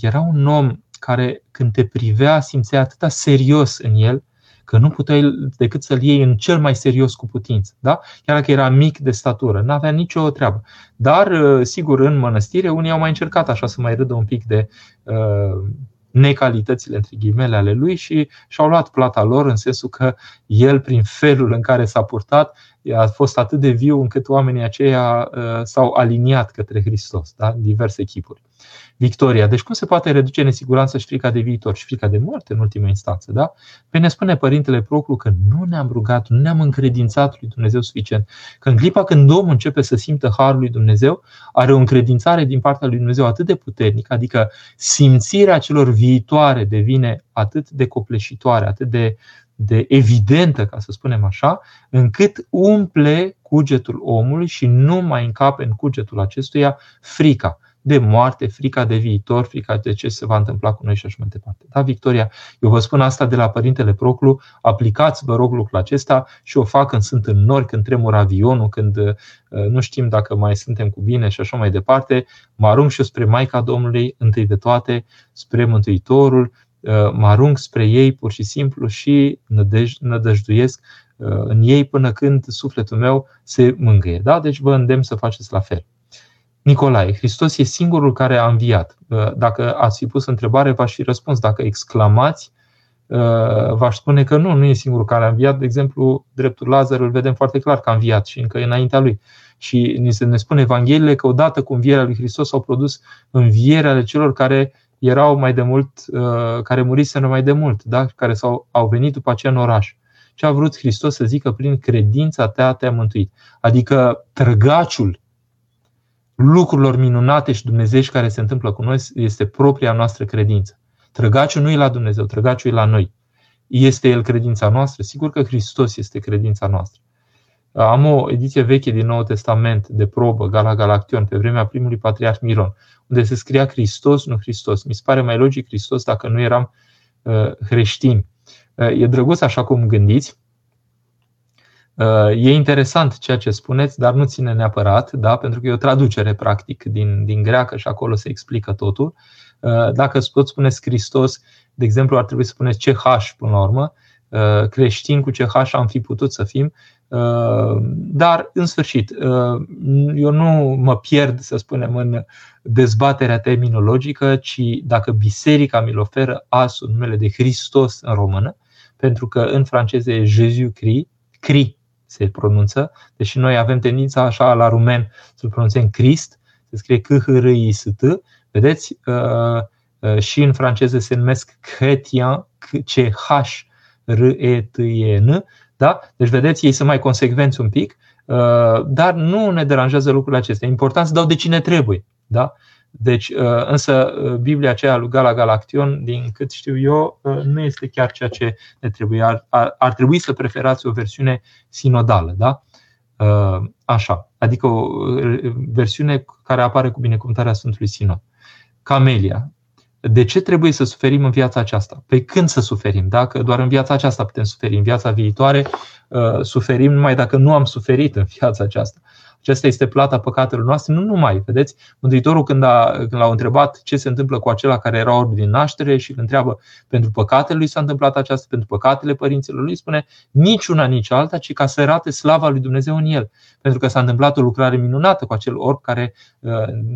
era un om care când te privea simțea atâta serios în el, că nu puteai decât să-l iei în cel mai serios cu putință. Da? Chiar dacă era mic de statură, nu avea nicio treabă. Dar, uh, sigur, în mănăstire, unii au mai încercat așa să mai râdă un pic de uh, necalitățile, între ghimele, ale lui și și-au luat plata lor în sensul că el, prin felul în care s-a purtat, a fost atât de viu încât oamenii aceia uh, s-au aliniat către Hristos, da? diverse echipuri victoria. Deci cum se poate reduce nesiguranța și frica de viitor și frica de moarte în ultima instanță? Da? Păi ne spune Părintele Proclu că nu ne-am rugat, nu ne-am încredințat lui Dumnezeu suficient. Că în clipa când omul începe să simtă harul lui Dumnezeu, are o încredințare din partea lui Dumnezeu atât de puternică, adică simțirea celor viitoare devine atât de copleșitoare, atât de de evidentă, ca să spunem așa, încât umple cugetul omului și nu mai încape în cugetul acestuia frica de moarte, frica de viitor, frica de ce se va întâmpla cu noi și așa mai departe. Da, Victoria, eu vă spun asta de la Părintele Proclu, aplicați, vă rog, lucrul acesta și o fac când sunt în nori, când tremur avionul, când uh, nu știm dacă mai suntem cu bine și așa mai departe. Mă arunc și eu spre Maica Domnului, întâi de toate, spre Mântuitorul, uh, mă arunc spre ei pur și simplu și nădej, nădăjduiesc uh, în ei până când sufletul meu se mângâie. Da? Deci vă îndemn să faceți la fel. Nicolae, Hristos e singurul care a înviat. Uh, dacă ați fi pus întrebare, v-aș fi răspuns. Dacă exclamați, uh, v-aș spune că nu, nu e singurul care a înviat. De exemplu, dreptul Lazar îl vedem foarte clar că a înviat și încă înaintea lui. Și ni se ne spune Evangheliile că odată cu învierea lui Hristos au produs învierea ale celor care erau mai de mult, uh, care muriseră mai de mult, da? care s-au, au venit după aceea în oraș. Ce a vrut Hristos să zică prin credința ta te-a mântuit. Adică trăgaciul lucrurilor minunate și dumnezeiești care se întâmplă cu noi este propria noastră credință. Trăgaciul nu e la Dumnezeu, trăgaciul e la noi. Este El credința noastră? Sigur că Hristos este credința noastră. Am o ediție veche din Noul Testament de probă, Gala Galaction, pe vremea primului patriarh Miron, unde se scria Hristos, nu Hristos. Mi se pare mai logic Hristos dacă nu eram uh, creștini. Uh, e drăguț așa cum gândiți, Uh, e interesant ceea ce spuneți, dar nu ține neapărat, da? pentru că e o traducere practic din, din greacă și acolo se explică totul. Uh, dacă tot spuneți Hristos, de exemplu, ar trebui să spuneți CH până la urmă, uh, creștin cu CH am fi putut să fim, dar în sfârșit, eu nu mă pierd, să spunem, în dezbaterea terminologică, ci dacă biserica mi-l oferă asul numele de Hristos în română, pentru că în franceză e Jésus Christ, Cri se pronunță, deși noi avem tendința așa la rumen să-l pronunțăm Christ, se scrie c h r i s t vedeți? Uh, uh, și în franceză se numesc chrétien, c h r e t e n da? Deci vedeți, ei sunt mai consecvenți un pic, uh, dar nu ne deranjează lucrurile acestea. E important să dau de cine trebuie. Da? Deci, uh, însă, uh, Biblia aceea lui Gala Galaction, din cât știu eu, uh, nu este chiar ceea ce ne trebuie. Ar, ar, ar trebui să preferați o versiune sinodală, da? Așa, adică o versiune care apare cu binecuvântarea Sfântului Sinod. Camelia. De ce trebuie să suferim în viața aceasta? Pe când să suferim? Dacă doar în viața aceasta putem suferi, în viața viitoare suferim numai dacă nu am suferit în viața aceasta. Și asta este plata păcatelor noastre, nu numai, vedeți? Mântuitorul când, a, când l-au întrebat ce se întâmplă cu acela care era orb din naștere și îl întreabă pentru păcatele lui s-a întâmplat aceasta, pentru păcatele părinților lui, spune niciuna, nici alta, ci ca să arate slava lui Dumnezeu în el. Pentru că s-a întâmplat o lucrare minunată cu acel orb care, uh,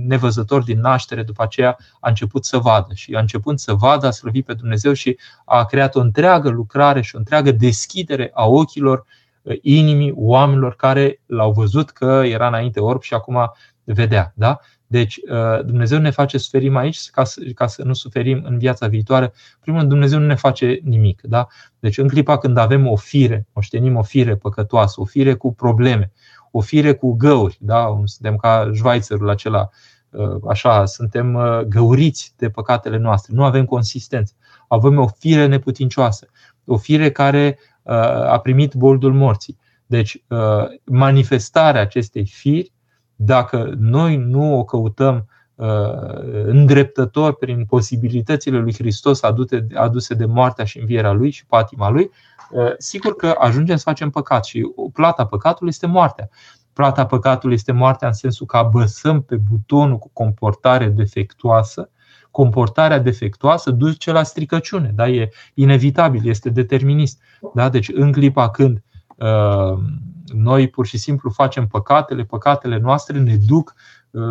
nevăzător din naștere, după aceea a început să vadă și a început să vadă, a slăvit pe Dumnezeu și a creat o întreagă lucrare și o întreagă deschidere a ochilor uh, inimii oamenilor care l-au văzut că era înainte orb și acum vedea. Da? Deci uh, Dumnezeu ne face să suferim aici ca să, ca să nu suferim în viața viitoare. Primul Dumnezeu nu ne face nimic. Da? Deci în clipa când avem o fire, moștenim o fire păcătoasă, o fire cu probleme, o fire cu găuri, da? suntem ca Schweizerul acela, uh, așa, suntem uh, găuriți de păcatele noastre, nu avem consistență. Avem o fire neputincioasă, o fire care a primit boldul morții. Deci manifestarea acestei firi dacă noi nu o căutăm uh, îndreptător prin posibilitățile lui Hristos aduse de moartea și învierea lui și patima lui, uh, sigur că ajungem să facem păcat și plata păcatului este moartea. Plata păcatului este moartea în sensul că abăsăm pe butonul cu comportare defectuoasă, comportarea defectuoasă duce la stricăciune, da? e inevitabil, este determinist. Da? Deci în clipa când uh, noi pur și simplu facem păcatele, păcatele noastre ne duc uh,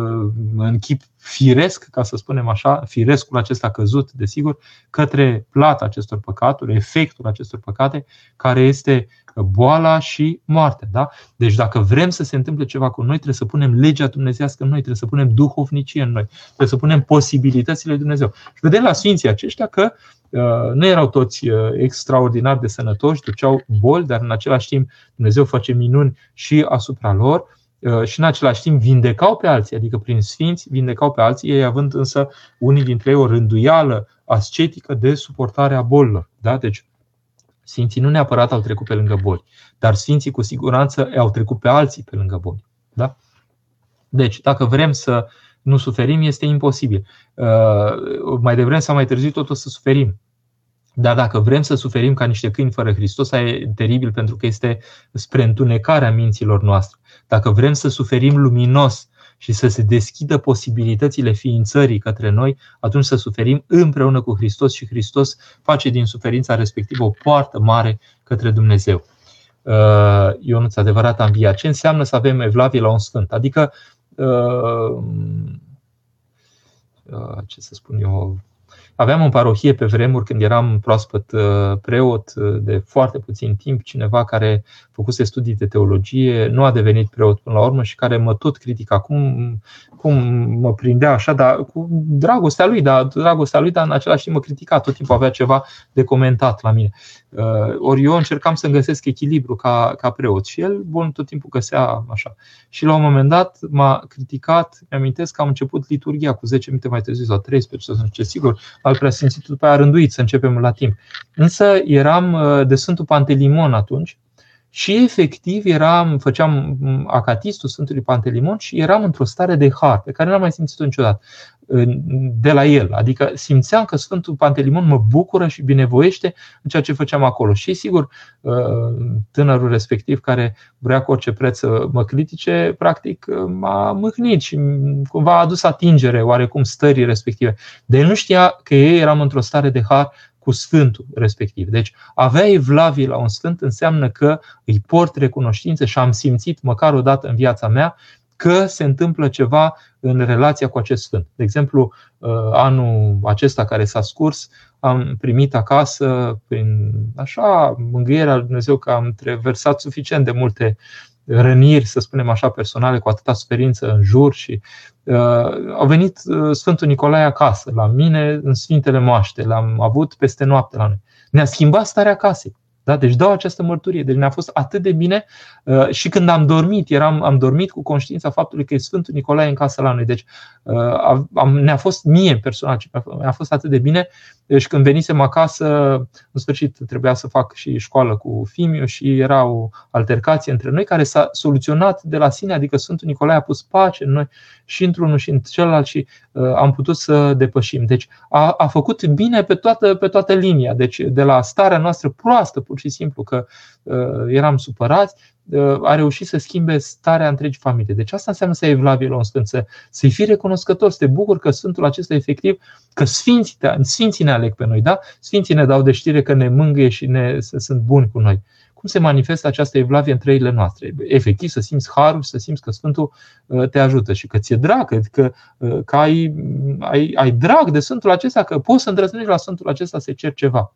în chip firesc, ca să spunem așa, firescul acesta căzut, desigur, către plata acestor păcaturi, efectul acestor păcate, care este boala și moartea. Da? Deci dacă vrem să se întâmple ceva cu noi, trebuie să punem legea dumnezească în noi, trebuie să punem duhovnicie în noi, trebuie să punem posibilitățile lui Dumnezeu. Și vedem la Sfinții aceștia că uh, nu erau toți uh, extraordinar de sănătoși, duceau boli, dar în același timp Dumnezeu face minuni și asupra lor uh, și în același timp vindecau pe alții, adică prin sfinți vindecau pe alții, ei având însă unii dintre ei o rânduială ascetică de suportare a bolilor. Da? Deci Sfinții nu neapărat au trecut pe lângă boli, dar Sfinții cu siguranță au trecut pe alții pe lângă boli. Da? Deci, dacă vrem să nu suferim, este imposibil. Uh, mai devreme sau mai târziu tot o să suferim. Dar dacă vrem să suferim ca niște câini fără Hristos, e teribil pentru că este spre întunecarea minților noastre. Dacă vrem să suferim luminos și să se deschidă posibilitățile ființării către noi, atunci să suferim împreună cu Hristos și Hristos face din suferința respectivă o poartă mare către Dumnezeu. Uh, Ionuț, adevărat învia. Ce înseamnă să avem evlavie la un sfânt? Adică, uh, uh, ce să spun eu, Aveam în parohie pe vremuri, când eram proaspăt uh, preot uh, de foarte puțin timp, cineva care făcuse studii de teologie, nu a devenit preot până la urmă și care mă tot critica. Cum, cum mă prindea așa, dar cu dragostea lui, dar dragostea lui, dar în același timp mă critica. Tot timpul avea ceva de comentat la mine. Uh, ori eu încercam să găsesc echilibru ca, ca preot și el, bun, tot timpul găsea așa. Și la un moment dat m-a criticat, mi-amintesc că am început liturgia cu 10 minute mai târziu sau 13, să nu știu ce, sigur, al preasfințitul după aia rânduit să începem la timp. Însă eram uh, de Sfântul Pantelimon atunci și efectiv eram, făceam acatistul Sfântului Pantelimon și eram într-o stare de har pe care n-am mai simțit-o niciodată de la el. Adică simțeam că Sfântul Pantelimon mă bucură și binevoiește în ceea ce făceam acolo. Și sigur, uh, tânărul respectiv care vrea cu orice preț să mă critique, practic m-a mâhnit și cumva a adus atingere oarecum stării respective. De el nu știa că ei eram într-o stare de har cu Sfântul respectiv. Deci, avea evlavie la un Sfânt înseamnă că îi port recunoștință și am simțit măcar o dată în viața mea că se întâmplă ceva în relația cu acest Sfânt. De exemplu, uh, anul acesta care s-a scurs, am primit acasă, prin așa, mângâierea lui Dumnezeu, că am traversat suficient de multe răniri, să spunem așa, personale, cu atâta suferință în jur și uh, au venit uh, Sfântul Nicolae acasă, la mine, în Sfintele Moaște, l-am avut peste noapte la noi. Ne-a schimbat starea casei. Da? Deci dau această mărturie. Deci ne-a fost atât de bine uh, și când am dormit, eram, am dormit cu conștiința faptului că e Sfântul Nicolae în casa la noi. Deci uh, am, ne-a fost mie personal, mi-a fost atât de bine și când venisem acasă, în sfârșit trebuia să fac și școală cu Fimiu și era o altercație între noi care s-a soluționat de la sine, adică Sfântul Nicolae a pus pace în noi și într-unul și în celălalt și uh, am putut să depășim. Deci a, a făcut bine pe toată, pe toată linia. Deci de la starea noastră proastă, pur și simplu, că uh, eram supărați, a reușit să schimbe starea întregii familii. Deci asta înseamnă să ai evlavie la un sfânt, să, să-i fii recunoscător, să te bucur că Sfântul acesta efectiv, că Sfinții, Sfinții ne aleg pe noi, da? Sfinții ne dau de știre că ne mângâie și ne, sunt buni cu noi cum se manifestă această evlavie în trăile noastre. Efectiv, să simți harul, să simți că Sfântul uh, te ajută și că ți-e drag, că, că, uh, că ai, ai, ai drag de Sfântul acesta, că poți să îndrăznești la Sfântul acesta să cer ceva.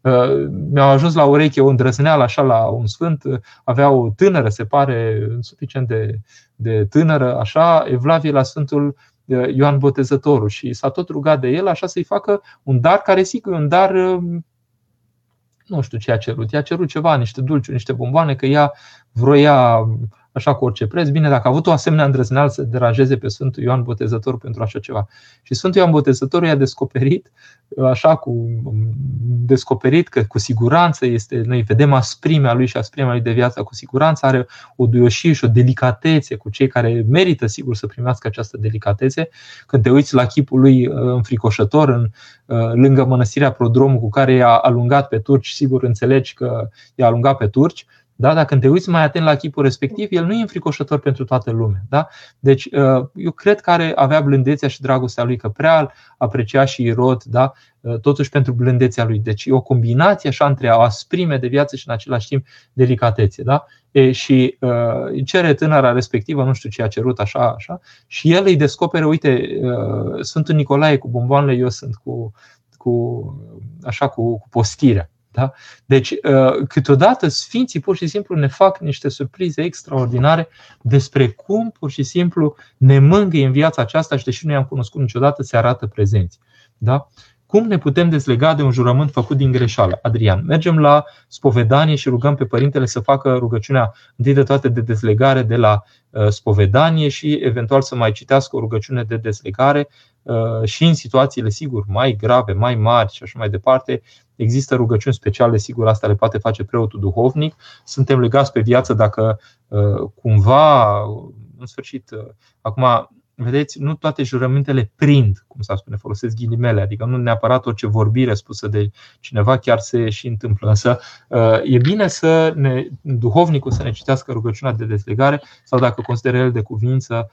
Uh, mi-au ajuns la ureche o îndrăzneală așa la un sfânt, avea o tânără, se pare suficient de, de tânără, așa, evlavie la Sfântul Ioan Botezătorul și s-a tot rugat de el așa să-i facă un dar care sigur un dar nu știu ce a cerut. I-a cerut ceva, niște dulciuri, niște bomboane, că ea vroia așa cu orice preț. Bine, dacă a avut o asemenea îndrăzneală să deranjeze pe Sfântul Ioan Botezător pentru așa ceva. Și Sfântul Ioan Botezător i-a descoperit, așa cu descoperit că cu siguranță este, noi vedem asprimea lui și asprimea lui de viață, cu siguranță are o duioșie și o delicatețe cu cei care merită sigur să primească această delicatețe. Când te uiți la chipul lui uh, înfricoșător în, uh, lângă mănăstirea Prodromul cu care i-a alungat pe turci, sigur înțelegi că i-a alungat pe turci, da? Dacă te uiți mai atent la chipul respectiv, el nu e înfricoșător pentru toată lumea. Da? Deci, uh, eu cred că are, avea blândețea și dragostea lui, că prea aprecia și Irod, da? Uh, totuși pentru blândețea lui. Deci e o combinație așa între o asprime de viață și în același timp delicatețe. Da? E, și uh, cere tânăra respectivă, nu știu ce a cerut așa, așa, și el îi descoperă, uite, uh, Sfântul Nicolae cu bomboanele, eu sunt cu, cu așa cu, cu postirea. Da? Deci, uh, câteodată Sfinții pur și simplu ne fac niște surprize extraordinare despre cum pur și simplu ne mângâie în viața aceasta și deși nu i-am cunoscut niciodată, se arată prezenți. Da? Cum ne putem dezlega de un jurământ făcut din greșeală? Adrian, mergem la spovedanie și rugăm pe părintele să facă rugăciunea întâi de toate de dezlegare de la uh, spovedanie și eventual să mai citească o rugăciune de dezlegare uh, și în situațiile, sigur, mai grave, mai mari și așa mai departe, Există rugăciuni speciale, sigur, asta le poate face preotul duhovnic. Suntem legați pe viață dacă uh, cumva, în sfârșit, uh, acum Vedeți, nu toate jurămintele prind, cum s-a spune, folosesc ghilimele, adică nu neapărat orice vorbire spusă de cineva chiar se și întâmplă. Însă uh, e bine să ne, duhovnicul să ne citească rugăciunea de dezlegare sau dacă consideră el de cuvință,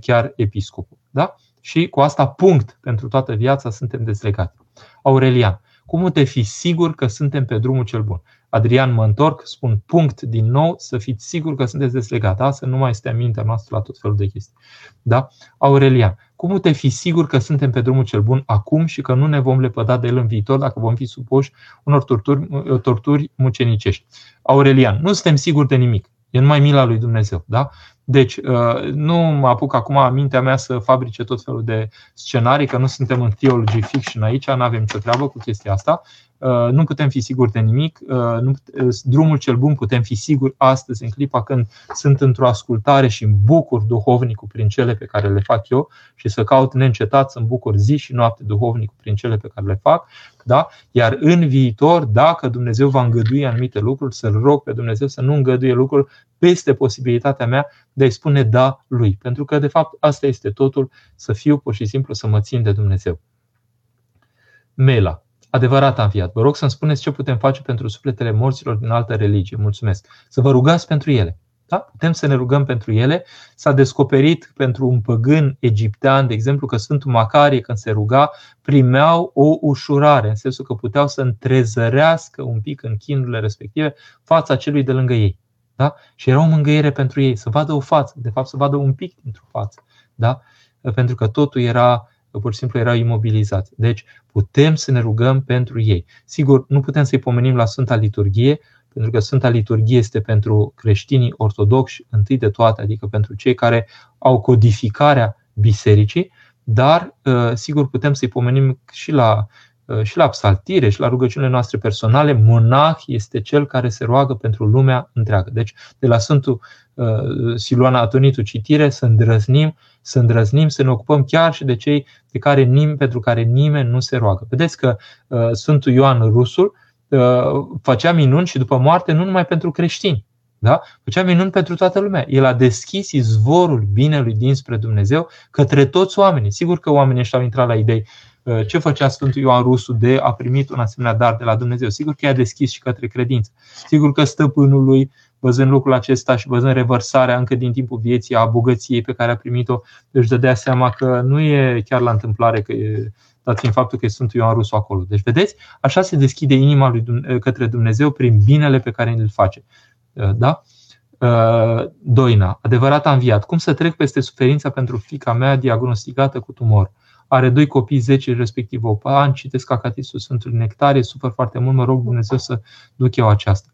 chiar episcopul. Da? Și cu asta punct pentru toată viața suntem dezlegați. Aurelian. Cum te fi sigur că suntem pe drumul cel bun? Adrian, mă întorc, spun punct din nou, să fiți sigur că sunteți deslegat, da? să nu mai stea mintea noastră la tot felul de chestii. Da? Aurelian, cum te fi sigur că suntem pe drumul cel bun acum și că nu ne vom lepăda de el în viitor dacă vom fi supuși unor torturi, torturi mucenicești? Aurelian, nu suntem siguri de nimic. E numai mila lui Dumnezeu. Da? Deci, uh, nu mă apuc acum mintea mea să fabrice tot felul de scenarii, că nu suntem în theology fiction aici, nu avem nicio treabă cu chestia asta. Uh, nu putem fi siguri de nimic. Uh, drumul cel bun putem fi siguri astăzi, în clipa când sunt într-o ascultare și îmi bucur duhovnicul prin cele pe care le fac eu și să caut neîncetat să-mi bucur zi și noapte duhovnicul prin cele pe care le fac. Da? Iar în viitor, dacă Dumnezeu va îngădui anumite lucruri, să-L rog pe Dumnezeu să nu îngăduie lucruri peste posibilitatea mea de a-i spune da lui. Pentru că, de fapt, asta este totul, să fiu pur și simplu să mă țin de Dumnezeu. Mela. Adevărat am fiat. Vă rog să-mi spuneți ce putem face pentru sufletele morților din altă religie. Mulțumesc. Să vă rugați pentru ele. Da? Putem să ne rugăm pentru ele. S-a descoperit pentru un păgân egiptean, de exemplu, că Sfântul Macarie, când se ruga, primeau o ușurare, în sensul că puteau să întrezărească un pic în chinurile respective fața celui de lângă ei. Da? Și era o mângâiere pentru ei, să vadă o față, de fapt să vadă un pic dintr-o față. Da? Pentru că totul era, pur și simplu, era imobilizat. Deci putem să ne rugăm pentru ei. Sigur, nu putem să-i pomenim la Sfânta Liturghie, pentru că Sfânta Liturghie este pentru creștinii ortodoxi întâi de toate, adică pentru cei care au codificarea bisericii, dar ă, sigur putem să-i pomenim și la Uh, și la psaltire și la rugăciunile noastre personale, monah este cel care se roagă pentru lumea întreagă. Deci, de la Sfântul uh, Siluana Atonitu citire, să îndrăznim, să îndrăznim, să ne ocupăm chiar și de cei de care nim, pentru care nimeni nu se roagă. Vedeți că uh, Sfântul Ioan Rusul făcea minuni și după moarte nu numai pentru creștini, da? Făcea minuni pentru toată lumea. El a deschis izvorul binelui dinspre Dumnezeu către toți oamenii. Sigur că oamenii ăștia au intrat la idei Uh, ce făcea Sfântul Ioan Rusu de a primit un asemenea dar de la Dumnezeu? Sigur că i-a deschis și către credință. Sigur că stăpânul lui văzând lucrul acesta și văzând revărsarea încă din timpul vieții a bogăției pe care a primit-o, își dădea seama că nu e chiar la întâmplare că e, dat fiind faptul că e Sfântul Ioan Rusu acolo. Deci, vedeți, așa se deschide inima lui către Dumnezeu prin binele pe care îl face. Da? Doina, adevărat a înviat. Cum să trec peste suferința pentru fica mea diagnosticată cu tumor? Are doi copii, 10, respectiv 8 ani, citesc Acatistul Sfântului Nectarie, sufer foarte mult, mă rog Dumnezeu să duc eu aceasta.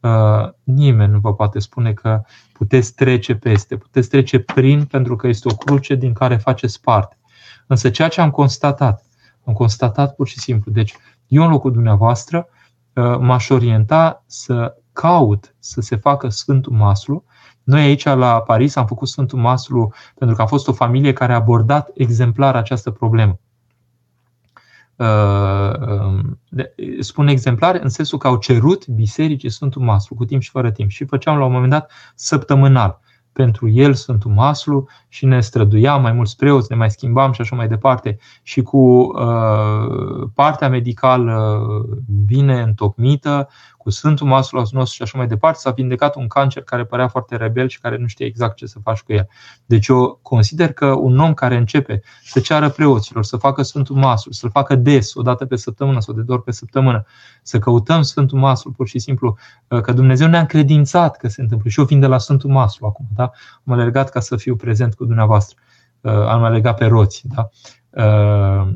Uh, nimeni nu vă poate spune că puteți trece peste, puteți trece prin, pentru că este o cruce din care faceți parte. Însă ceea ce am constatat, am constatat pur și simplu, deci eu în locul dumneavoastră uh, m-aș orienta să caut să se facă Sfântul Maslu noi aici la Paris am făcut Sfântul Maslu pentru că a fost o familie care a abordat exemplar această problemă. Uh, um, spun exemplar în sensul că au cerut bisericii Sfântul Maslu cu timp și fără timp și făceam la un moment dat săptămânal pentru el Sfântul Maslu și ne străduiam mai mulți preoți, ne mai schimbam și așa mai departe. Și cu uh, partea medicală bine întocmită, cu Sfântul Maslu nostru și așa mai departe, s-a vindecat un cancer care părea foarte rebel și care nu știa exact ce să faci cu el. Deci eu consider că un om care începe să ceară preoților să facă Sfântul Maslu, să-l facă des, o dată pe săptămână sau de două ori pe săptămână, să căutăm Sfântul Maslu pur și simplu, uh, că Dumnezeu ne-a încredințat că se întâmplă. Și eu vin de la Sfântul Maslu acum, da? am alergat ca să fiu prezent cu dumneavoastră. Uh, am alergat pe roți, da? Uh,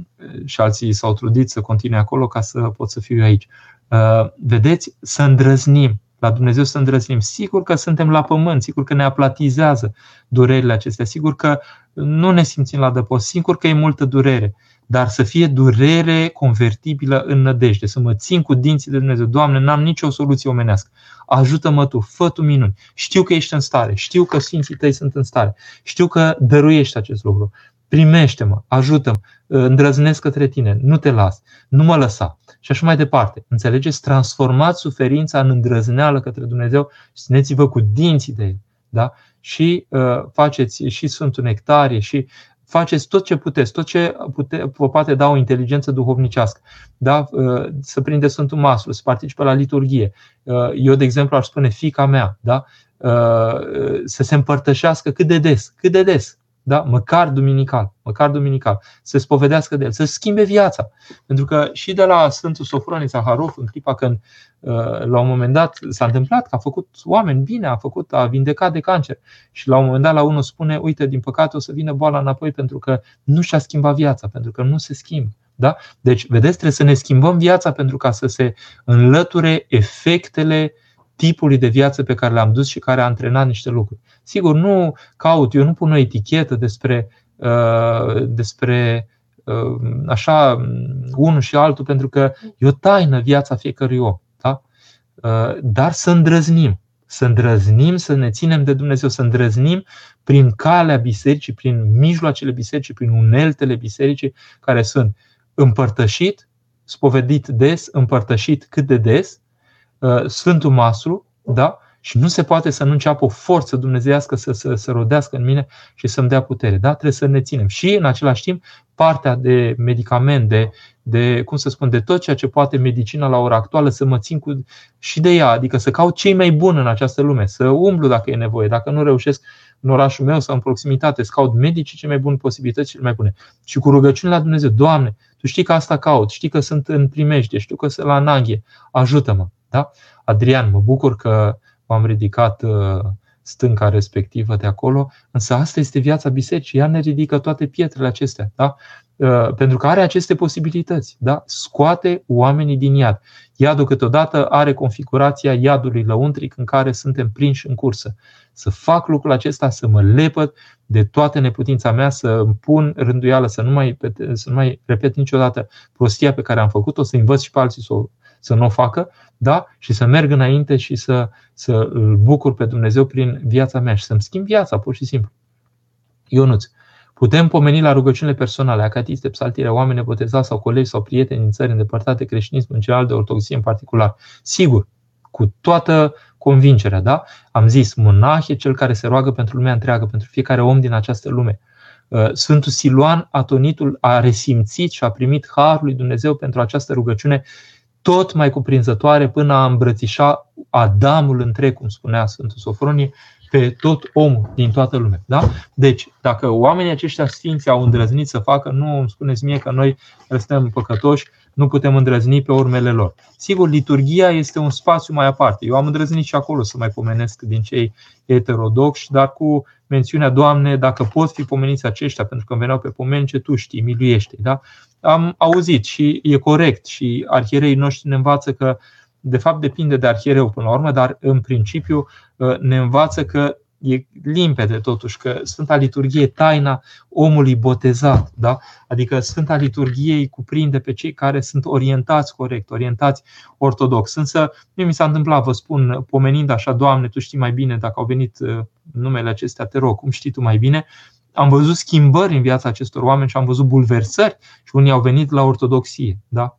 și alții s-au trudit să continue acolo ca să pot să fiu aici. Uh, vedeți, să îndrăznim, la Dumnezeu să îndrăznim. Sigur că suntem la pământ, sigur că ne aplatizează durerile acestea, sigur că nu ne simțim la dăpost, sigur că e multă durere, dar să fie durere convertibilă în nădejde, să mă țin cu dinții de Dumnezeu. Doamne, n-am nicio soluție omenească. Ajută-mă Tu, fă Tu minuni. Știu că ești în stare, știu că Sfinții Tăi sunt în stare, știu că dăruiești acest lucru. Primește-mă, ajută-mă, îndrăznesc către Tine, nu te las, nu mă lăsa și așa mai departe. Înțelegeți? Transformați suferința în îndrăzneală către Dumnezeu și țineți-vă cu dinții de El. Da? Și uh, faceți și Sfântul Nectarie și faceți tot ce puteți, tot ce pute, vă poate da o inteligență duhovnicească. Da? Uh, să prinde Sfântul Maslu, să participe la liturghie. Uh, eu, de exemplu, aș spune fica mea, da? Uh, să se împărtășească cât de des, cât de des, da? măcar duminical, măcar duminical, să spovedească de el, să schimbe viața. Pentru că și de la Sfântul Sofronie Zaharov, în clipa când uh, la un moment dat s-a întâmplat că a făcut oameni bine, a făcut, a vindecat de cancer și la un moment dat la unul spune, uite, din păcate o să vină boala înapoi pentru că nu și-a schimbat viața, pentru că nu se schimbă. Da? Deci, vedeți, trebuie să ne schimbăm viața pentru ca să se înlăture efectele tipului de viață pe care l-am dus și care a antrenat niște lucruri. Sigur, nu caut, eu nu pun o etichetă despre, uh, despre uh, așa unul și altul, pentru că e o taină viața fiecărui om. Da? Uh, dar să îndrăznim, să îndrăznim, să ne ținem de Dumnezeu, să îndrăznim prin calea bisericii, prin mijloacele bisericii, prin uneltele bisericii care sunt împărtășit, spovedit des, împărtășit cât de des, Uh, Sfântul Maslu, da? Și nu se poate să nu înceapă o forță dumnezeiască să, să, să rodească în mine și să-mi dea putere. Da? Trebuie să ne ținem. Și în același timp, partea de medicament, de, de, cum să spun, de tot ceea ce poate medicina la ora actuală, să mă țin cu, și de ea, adică să caut cei mai buni în această lume, să umblu dacă e nevoie, dacă nu reușesc în orașul meu sau în proximitate, să caut medicii cei mai buni, posibilități cele mai bune. Și cu rugăciune la Dumnezeu, Doamne, Tu știi că asta caut, știi că sunt în primește, știu că sunt la nanghe, ajută-mă. Da? Adrian, mă bucur că v-am ridicat uh, stânca respectivă de acolo, însă asta este viața bisericii, ea ne ridică toate pietrele acestea, da? Uh, pentru că are aceste posibilități, da? scoate oamenii din iad. Iadul câteodată are configurația iadului lăuntric în care suntem prinși în cursă. Să fac lucrul acesta, să mă lepăd de toată neputința mea, să îmi pun rânduială, să nu mai, să nu mai repet niciodată prostia pe care am făcut-o, să învăț și pe alții să o să nu o facă, da? și să merg înainte și să, să îl bucur pe Dumnezeu prin viața mea și să-mi schimb viața, pur și simplu. Ionuț, putem pomeni la rugăciunile personale, acatiste, psaltire, oameni nepotezați sau colegi sau prieteni din țări îndepărtate, creștinism în general, de ortodoxie în particular. Sigur, cu toată convingerea, da? Am zis, monah e cel care se roagă pentru lumea întreagă, pentru fiecare om din această lume. Uh, Sfântul Siluan, atonitul, a resimțit și a primit harul lui Dumnezeu pentru această rugăciune tot mai cuprinzătoare până a îmbrățișa Adamul întreg, cum spunea Sfântul Sofronie, pe tot omul din toată lumea. Da? Deci, dacă oamenii aceștia sfinți au îndrăznit să facă, nu îmi spuneți mie că noi suntem păcătoși, nu putem îndrăzni pe urmele lor. Sigur, liturgia este un spațiu mai aparte. Eu am îndrăznit și acolo să mai pomenesc din cei heterodoxi, dar cu mențiunea, Doamne, dacă pot fi pomeniți aceștia, pentru că veneau pe pomeni ce Tu știi, miluiește. Da? Am auzit și e corect și arhierei noștri ne învață că de fapt depinde de arhiereu până la urmă, dar în principiu ne învață că e limpede totuși că Sfânta Liturghie e taina omului botezat. Da? Adică Sfânta Liturghie cuprinde pe cei care sunt orientați corect, orientați ortodox. Însă, mie mi s-a întâmplat, vă spun, pomenind așa, Doamne, Tu știi mai bine dacă au venit uh, numele acestea, te rog, cum știi Tu mai bine, am văzut schimbări în viața acestor oameni și am văzut bulversări și unii au venit la ortodoxie. Da?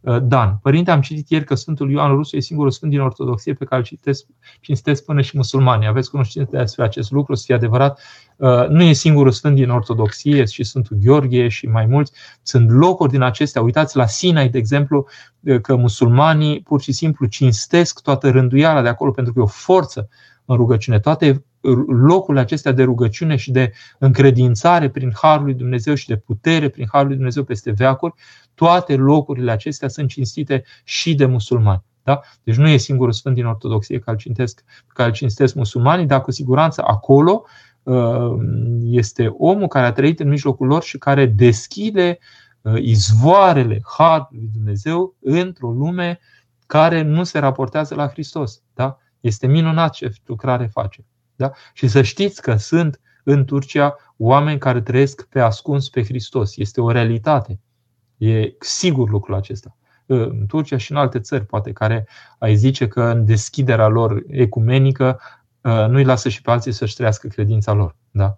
Uh, Dan. Părinte, am citit ieri că Sfântul Ioan Rusu e singurul sfânt din Ortodoxie pe care îl citesc, cinstesc până și musulmanii. Aveți cunoștință despre acest lucru, să fie adevărat. Uh, nu e singurul sfânt din Ortodoxie, și Sfântul Gheorghe și mai mulți. Sunt locuri din acestea. Uitați la Sinai, de exemplu, uh, că musulmanii pur și simplu cinstesc toată rânduiala de acolo pentru că e o forță în rugăciune. Toate locurile acestea de rugăciune și de încredințare prin Harul lui Dumnezeu și de putere prin Harul lui Dumnezeu peste veacuri, toate locurile acestea sunt cinstite și de musulmani. Da? Deci nu e singurul sfânt din Ortodoxie care îl cinstesc, care îl cinstesc musulmanii, dar cu siguranță acolo uh, este omul care a trăit în mijlocul lor și care deschide uh, izvoarele Harului lui Dumnezeu într-o lume care nu se raportează la Hristos. Da? Este minunat ce lucrare face. Da? Și să știți că sunt în Turcia oameni care trăiesc pe ascuns pe Hristos. Este o realitate. E sigur lucrul acesta. În Turcia și în alte țări, poate, care ai zice că în deschiderea lor ecumenică ă, nu-i lasă și pe alții să-și trăiască credința lor. Da?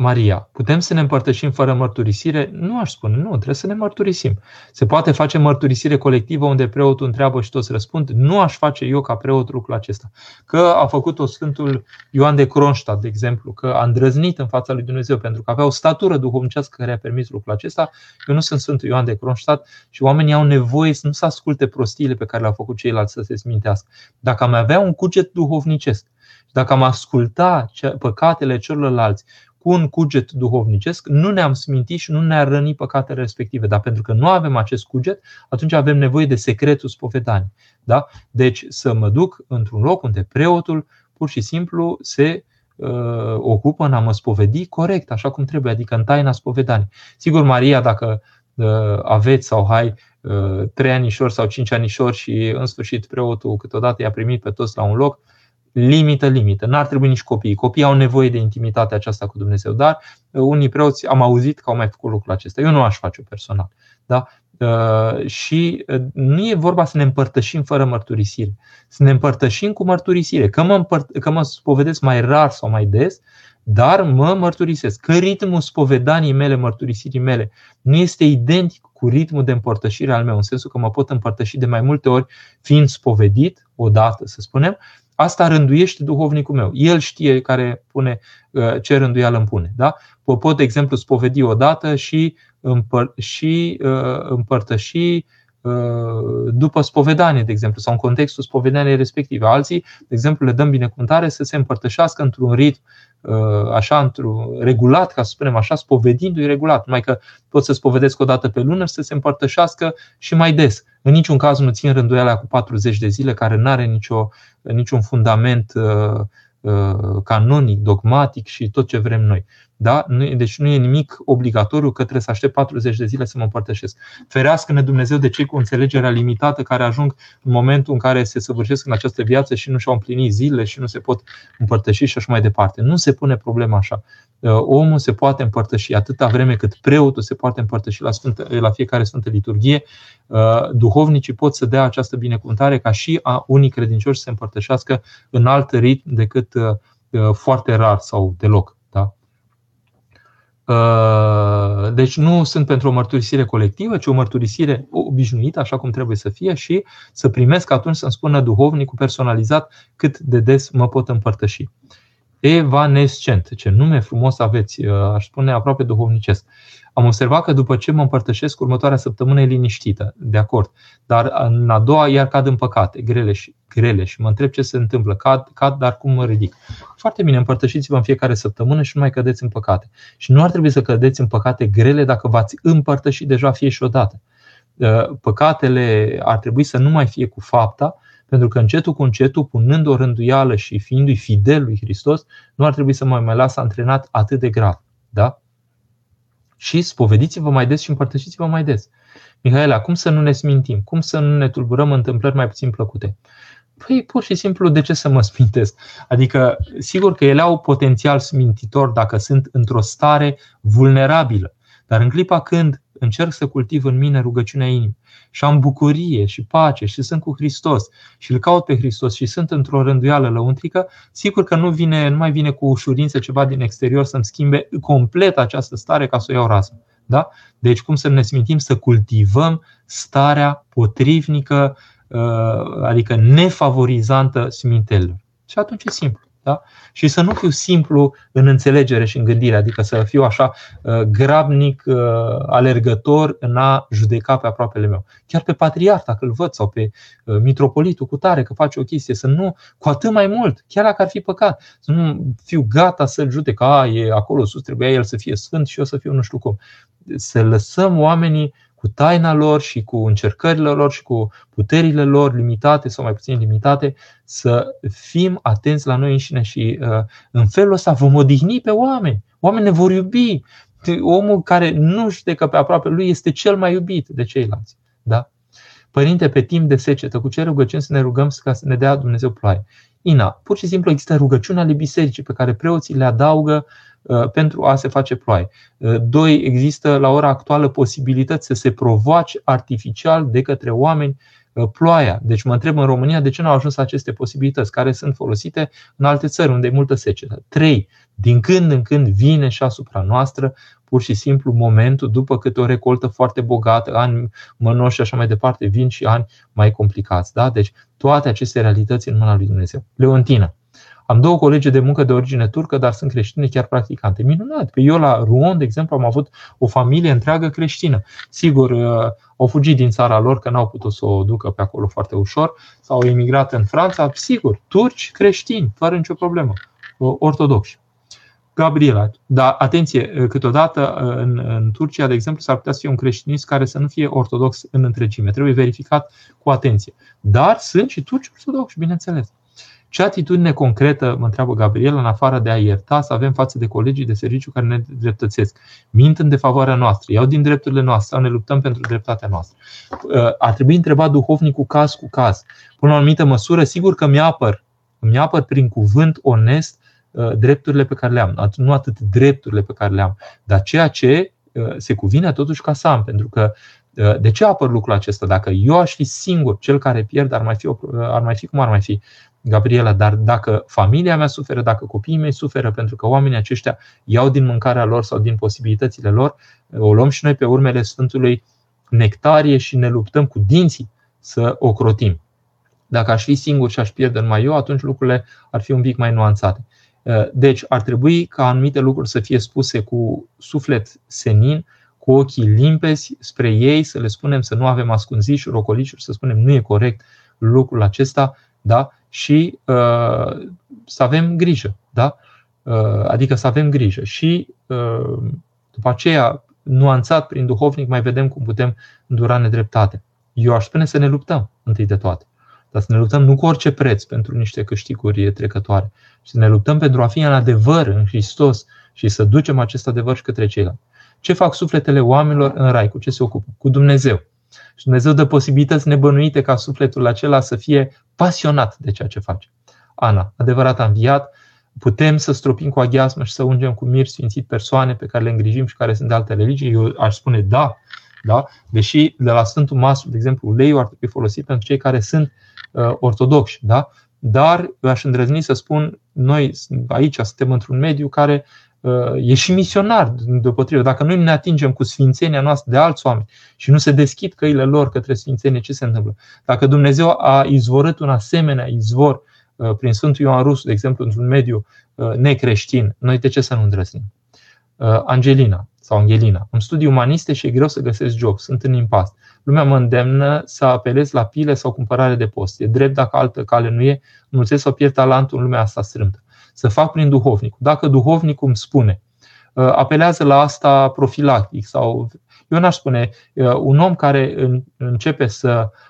Ă, Maria, putem să ne împărtășim fără mărturisire? Nu aș spune, nu, trebuie să ne mărturisim. Se poate face mărturisire colectivă unde preotul întreabă și toți răspund? Nu aș face eu ca preot lucrul acesta. Că a făcut-o Sfântul Ioan de Kronstadt, de exemplu, că a îndrăznit în fața lui Dumnezeu pentru că avea o statură duhovnicească care a permis lucrul acesta. Eu nu sunt Sfântul Ioan de Kronstadt și oamenii au nevoie să nu să asculte prostiile pe care le-au făcut ceilalți să se smintească. Dacă am avea un cuget duhovnicesc, dacă am asculta păcatele celorlalți, cu un cuget duhovnicesc, nu ne-am smintit și nu ne-ar răni păcatele respective. Dar pentru că nu avem acest cuget, atunci avem nevoie de secretul spovedanii. Da? Deci să mă duc într-un loc unde preotul pur și simplu se uh, ocupă în a mă spovedi corect, așa cum trebuie, adică în taina spovedanii. Sigur, Maria, dacă uh, aveți sau hai uh, trei anișori sau cinci anișori și în sfârșit preotul câteodată i-a primit pe toți la un loc, limită, limită. N-ar trebui nici copiii. Copiii au nevoie de intimitatea aceasta cu Dumnezeu, dar uh, unii preoți am auzit că au mai făcut lucrul acesta. Eu nu aș face-o personal. Da? Uh, și uh, nu e vorba să ne împărtășim fără mărturisire. Să ne împărtășim cu mărturisire. Că mă, împărt- că mă spovedesc mai rar sau mai des, dar mă mărturisesc. Că ritmul spovedanii mele, mărturisirii mele, nu este identic cu ritmul de împărtășire al meu, în sensul că mă pot împărtăși de mai multe ori fiind spovedit, odată să spunem, Asta rânduiește duhovnicul meu. El știe care pune, uh, ce rânduială îmi pune. Da? Pot, de exemplu, spovedi o dată și, împăr- și uh, împărtăși uh, după spovedanie, de exemplu, sau în contextul spovedaniei respective. Alții, de exemplu, le dăm binecuvântare să se împărtășească într-un ritm Uh, așa, într-un regulat, ca să spunem așa, spovedindu-i regulat. Numai că pot să spovedesc o dată pe lună și să se împărtășească și mai des. În niciun caz nu țin rânduiala cu 40 de zile, care nu are nicio, niciun fundament uh, uh, canonic, dogmatic și tot ce vrem noi. Da? Deci nu e nimic obligatoriu că trebuie să aștept 40 de zile să mă împărtășesc. Ferească-ne Dumnezeu de cei cu înțelegerea limitată care ajung în momentul în care se săvârșesc în această viață și nu și-au împlinit zile și nu se pot împărtăși și așa mai departe. Nu se pune problema așa. Uh, omul se poate împărtăși atâta vreme cât preotul se poate împărtăși la, sfântă, la fiecare Sfântă Liturghie. Uh, duhovnicii pot să dea această binecuvântare ca și a unii credincioși să se împărtășească în alt ritm decât uh, foarte rar sau deloc. Uh, deci nu sunt pentru o mărturisire colectivă, ci o mărturisire obișnuită, așa cum trebuie să fie, și să primesc atunci să-mi spună duhovnicul personalizat cât de des mă pot împărtăși. Evanescent, ce nume frumos aveți, uh, aș spune aproape duhovnicesc. Am observat că după ce mă împărtășesc, următoarea săptămână e liniștită, de acord. Dar în a doua iar cad în păcate, grele și, grele și mă întreb ce se întâmplă. Cad, cad, dar cum mă ridic? Foarte bine, împărtășiți-vă în fiecare săptămână și nu mai cădeți în păcate. Și nu ar trebui să cădeți în păcate grele dacă v-ați împărtășit deja fie și odată. Uh, păcatele ar trebui să nu mai fie cu fapta, pentru că încetul cu încetul, punând o rânduială și fiindu-i fidel lui Hristos, nu ar trebui să mai mai lasă antrenat atât de grav. Da? Și spovediți-vă mai des și împărtășiți-vă mai des. Mihaela, cum să nu ne smintim? Cum să nu ne tulburăm întâmplări mai puțin plăcute? Păi, pur și simplu, de ce să mă smintesc? Adică, sigur că ele au potențial smintitor dacă sunt într-o stare vulnerabilă. Dar în clipa când încerc să cultiv în mine rugăciunea inimii și am bucurie și pace și sunt cu Hristos și îl caut pe Hristos și sunt într-o rânduială lăuntrică, sigur că nu, vine, nu mai vine cu ușurință ceva din exterior să-mi schimbe complet această stare ca să o iau rază. Da? Deci cum să ne smintim să cultivăm starea potrivnică, uh, adică nefavorizantă smintelor. Și atunci e simplu. Da? Și să nu fiu simplu în înțelegere și în gândire, adică să fiu așa uh, grabnic, uh, alergător în a judeca pe aproapele meu. Chiar pe patriarh, dacă îl văd, sau pe uh, mitropolitul cu tare că face o chestie, să nu, cu atât mai mult, chiar dacă ar fi păcat, să nu fiu gata să-l judec, a, e acolo sus, trebuia el să fie sfânt și eu să fiu nu știu cum. Să lăsăm oamenii cu taina lor și cu încercările lor și cu puterile lor limitate sau mai puțin limitate, să fim atenți la noi înșine și uh, în felul ăsta vom odihni pe oameni. Oamenii ne vor iubi. Omul care nu judecă pe aproape lui este cel mai iubit de ceilalți. Da? Părinte, pe timp de secetă, cu ce rugăciuni să ne rugăm ca să ne dea Dumnezeu ploaie? Ina, pur și simplu există rugăciuni ale bisericii pe care preoții le adaugă Uh, pentru a se face ploaie. Uh, doi, există la ora actuală posibilități să se provoace artificial de către oameni uh, ploaia. Deci mă întreb în România de ce nu au ajuns aceste posibilități care sunt folosite în alte țări unde e multă secetă. Trei, din când în când vine și asupra noastră pur și simplu momentul după câte o recoltă foarte bogată, ani mănoși și așa mai departe, vin și ani mai complicați. Da? Deci toate aceste realități în mâna lui Dumnezeu. Leontina. Am două colegi de muncă de origine turcă, dar sunt creștine chiar practicante. Minunat! Pe eu la Rouen, de exemplu, am avut o familie întreagă creștină. Sigur, uh, au fugit din țara lor că n-au putut să o ducă pe acolo foarte ușor, sau au emigrat în Franța, sigur, turci creștini, fără nicio problemă, ortodoxi. Gabriela, dar atenție, uh, câteodată uh, în, în Turcia, de exemplu, s-ar putea să fie un creștinism care să nu fie ortodox în întregime. Trebuie verificat cu atenție. Dar sunt și turci ortodoxi, bineînțeles. Ce atitudine concretă, mă întreabă Gabriel, în afară de a ierta, să avem față de colegii de serviciu care ne dreptățesc? Mint în defavoarea noastră, iau din drepturile noastre sau ne luptăm pentru dreptatea noastră? Uh, ar trebui întrebat duhovnicul caz cu caz. Până la o anumită măsură, sigur că mi-apăr, mi-apăr prin cuvânt onest uh, drepturile pe care le am. Nu atât drepturile pe care le am, dar ceea ce uh, se cuvine totuși ca să am, pentru că de ce apăr lucrul acesta? Dacă eu aș fi singur cel care pierd, ar mai fi, ar mai fi cum ar mai fi. Gabriela, dar dacă familia mea suferă, dacă copiii mei suferă pentru că oamenii aceștia iau din mâncarea lor sau din posibilitățile lor, o luăm și noi pe urmele Sfântului Nectarie și ne luptăm cu dinții să o crotim. Dacă aș fi singur și aș pierde numai eu, atunci lucrurile ar fi un pic mai nuanțate. Deci ar trebui ca anumite lucruri să fie spuse cu suflet senin, cu ochii limpezi spre ei, să le spunem să nu avem ascunzișuri, ocolișuri, să spunem nu e corect lucrul acesta, da? și uh, să avem grijă. Da? Uh, adică să avem grijă. Și uh, după aceea, nuanțat prin duhovnic, mai vedem cum putem îndura nedreptate. Eu aș spune să ne luptăm întâi de toate. Dar să ne luptăm nu cu orice preț pentru niște câștiguri trecătoare. Și să ne luptăm pentru a fi în adevăr în Hristos și să ducem acest adevăr și către ceilalți. Ce fac sufletele oamenilor în rai? Cu ce se ocupă? Cu Dumnezeu. Și Dumnezeu dă posibilități nebănuite ca sufletul acela să fie pasionat de ceea ce face. Ana, adevărat a înviat, putem să stropim cu aghiasmă și să ungem cu mir sfințit persoane pe care le îngrijim și care sunt de alte religii? Eu aș spune da, da? Deși de la Sfântul Maslu, de exemplu, uleiul ar trebui folosit pentru cei care sunt uh, ortodoxi, da? Dar aș îndrăzni să spun, noi aici suntem într-un mediu care Uh, e și misionar, deopotrivă. Dacă noi ne atingem cu sfințenia noastră de alți oameni și nu se deschid căile lor către sfințenie, ce se întâmplă? Dacă Dumnezeu a izvorât un asemenea izvor uh, prin Sfântul Ioan Rusu, de exemplu, într-un mediu uh, necreștin, noi de ce să nu îndrăznim? Angelina, sau Angelina. Îmi studii umaniste și e greu să găsesc job, sunt în impas. Lumea mă îndemnă să apelez la pile sau cumpărare de post. E drept dacă altă cale nu e, învățez să pierd talentul în lumea asta strâmtă. Să fac prin duhovnicul. Dacă duhovnicul îmi spune, uh, apelează la asta profilactic sau eu n-aș spune, uh, un om care începe să Uh,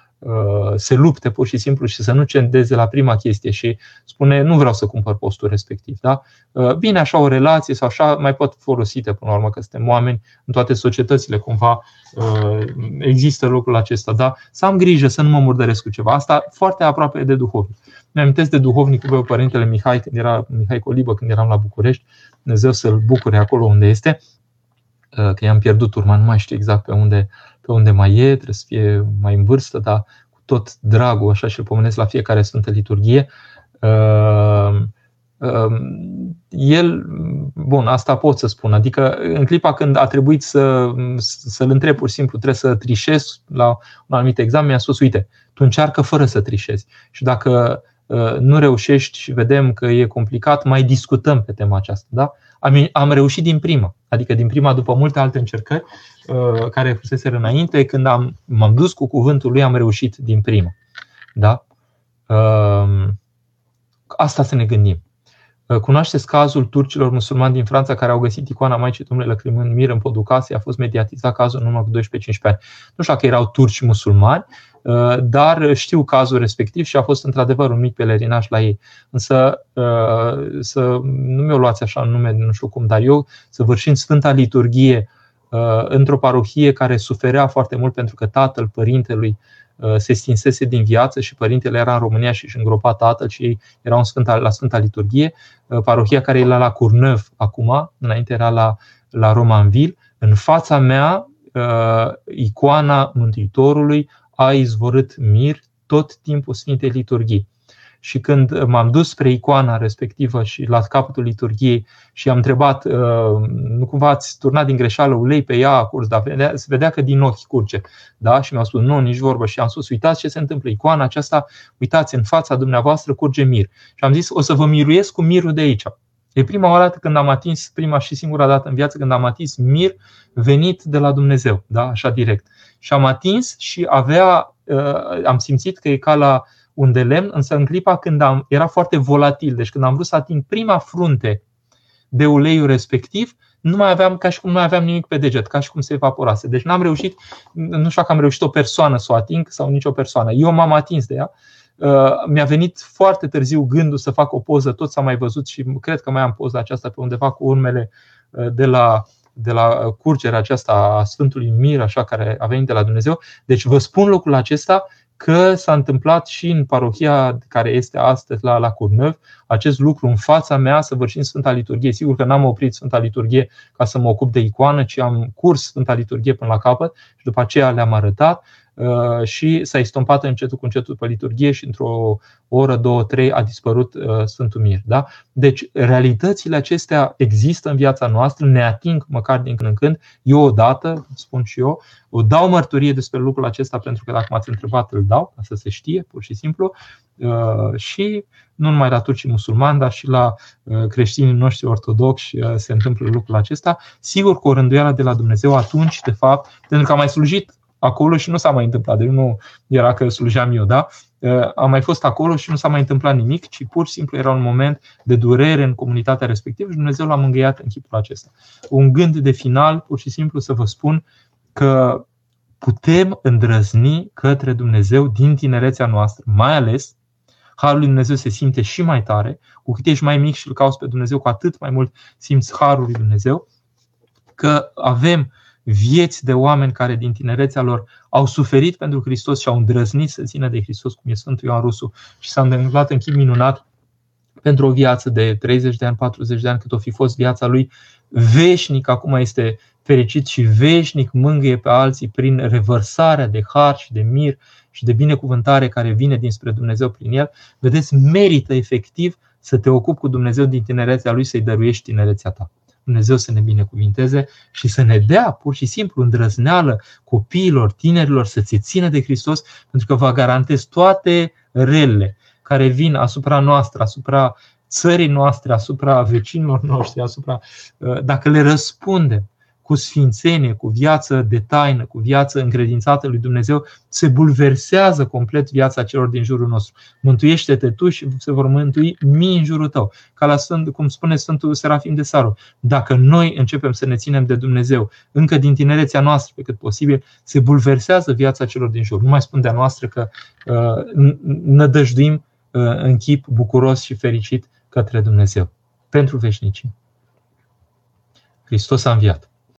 se lupte pur și simplu și să nu cendeze la prima chestie și spune nu vreau să cumpăr postul respectiv. Da? Uh, bine, așa o relație sau așa mai pot folosite până la urmă că suntem oameni în toate societățile cumva uh, există lucrul acesta. Da? Să am grijă să nu mă murdăresc cu ceva. Asta foarte aproape de duhovnic. Mi amintesc de duhovnicul meu, părintele Mihai, când era Mihai Colibă, când eram la București, Dumnezeu să-l bucure acolo unde este, că i-am pierdut urma, nu mai știu exact pe unde pe unde mai e, trebuie să fie mai în vârstă, dar cu tot dragul, așa și îl pomenesc la fiecare Sfântă Liturghie. Uh, uh, el, bun, asta pot să spun, adică în clipa când a trebuit să, să-l întreb pur și simplu, trebuie să trișez la un anumit examen, mi-a spus, uite, tu încearcă fără să trișezi. Și dacă uh, nu reușești și vedem că e complicat, mai discutăm pe tema aceasta. Da? Am, am reușit din prima, adică din prima după multe alte încercări uh, care fusese înainte, când am, m-am dus cu cuvântul lui, am reușit din prima. Da? Uh, asta să ne gândim. Uh, cunoașteți cazul turcilor musulmani din Franța care au găsit icoana Maicii Domnului lăcrimând mir în podul casei? A fost mediatizat cazul în urmă cu 12-15 ani. Nu știu dacă erau turci musulmani, Uh, dar știu cazul respectiv și a fost într-adevăr un mic pelerinaj la ei. Însă uh, să nu mi-o luați așa în nume, nu știu cum, dar eu să vârșind Sfânta Liturghie uh, într-o parohie care suferea foarte mult pentru că tatăl părintelui se stinsese din viață și părintele era în România și își îngropa tatăl și ei erau în Sfânta, la Sfânta Liturghie. Parohia care era la Curnăv acum, înainte era la, la Romanville. În fața mea, icoana Mântuitorului a izvorât mir tot timpul Sfintei Liturghii. Și când m-am dus spre icoana respectivă și la capătul liturgiei și am întrebat, uh, nu cumva ați turnat din greșeală ulei pe ea a curs, dar vedea, se vedea că din ochi curge. Da? Și mi-au spus, nu, nici vorbă. Și am spus, uitați ce se întâmplă. Icoana aceasta, uitați, în fața dumneavoastră curge mir. Și am zis, o să vă miruiesc cu mirul de aici. E prima oară când am atins, prima și singura dată în viață când am atins mir venit de la Dumnezeu, da? așa direct și am atins și avea, uh, am simțit că e ca la un de lemn, însă în clipa când am, era foarte volatil, deci când am vrut să ating prima frunte de uleiul respectiv, nu mai aveam ca și cum nu mai aveam nimic pe deget, ca și cum se evaporase. Deci n-am reușit, nu știu dacă am reușit o persoană să o ating sau nicio persoană. Eu m-am atins de ea. Uh, mi-a venit foarte târziu gândul să fac o poză, tot s-a mai văzut și cred că mai am poza aceasta pe undeva cu urmele uh, de la de la curgerea aceasta a Sfântului Mir, așa, care a venit de la Dumnezeu. Deci vă spun lucrul acesta că s-a întâmplat și în parohia care este astăzi la, la Curnăv, acest lucru în fața mea, să vârșim Sfânta Liturghie. Sigur că n-am oprit Sfânta Liturghie ca să mă ocup de icoană, ci am curs Sfânta Liturghie până la capăt și după aceea le-am arătat Uh, și s-a istompat încetul cu încetul pe liturghie și într-o oră, două, trei a dispărut uh, Sfântul Mir. Da? Deci realitățile acestea există în viața noastră, ne ating măcar din când în când. Eu odată, spun și eu, o dau mărturie despre lucrul acesta pentru că dacă m-ați întrebat, îl dau, ca să se știe, pur și simplu. Uh, și nu numai la turcii musulmani, dar și la creștinii noștri ortodoxi se întâmplă lucrul acesta. Sigur cu o rânduială de la Dumnezeu atunci, de fapt, pentru că am mai slujit acolo și nu s-a mai întâmplat. Deci nu era că slujeam eu, da? Uh, am mai fost acolo și nu s-a mai întâmplat nimic, ci pur și simplu era un moment de durere în comunitatea respectivă și Dumnezeu l-a mângâiat în chipul acesta. Un gând de final, pur și simplu să vă spun că putem îndrăzni către Dumnezeu din tinerețea noastră, mai ales Harul lui Dumnezeu se simte și mai tare, cu cât ești mai mic și îl cauți pe Dumnezeu, cu atât mai mult simți Harul lui Dumnezeu, că avem vieți de oameni care din tinerețea lor au suferit pentru Hristos și au îndrăznit să țină de Hristos, cum e Sfântul Ioan Rusu, și s-a întâmplat în chip minunat pentru o viață de 30 de ani, 40 de ani, cât o fi fost viața lui, veșnic acum este fericit și veșnic mângâie pe alții prin revărsarea de har și de mir și de binecuvântare care vine dinspre Dumnezeu prin el. Vedeți, merită efectiv să te ocupi cu Dumnezeu din tinerețea lui, să-i dăruiești tinerețea ta. Dumnezeu să ne binecuvinteze și să ne dea pur și simplu îndrăzneală copiilor, tinerilor să se țină de Hristos, pentru că vă garantez toate relele care vin asupra noastră, asupra țării noastre, asupra vecinilor noștri, asupra, uh, dacă le răspundem cu sfințenie, cu viață de taină, cu viață încredințată lui Dumnezeu, se bulversează complet viața celor din jurul nostru. Mântuiește-te tu și se vor mântui mii în jurul tău. Ca la Sfânt, cum spune Sfântul Serafim de Saru. Dacă noi începem să ne ținem de Dumnezeu, încă din tinerețea noastră, pe cât posibil, se bulversează viața celor din jur. Nu mai spun de-a noastră că uh, nădăjduim uh, în chip bucuros și fericit către Dumnezeu. Pentru veșnicii. Hristos a înviat.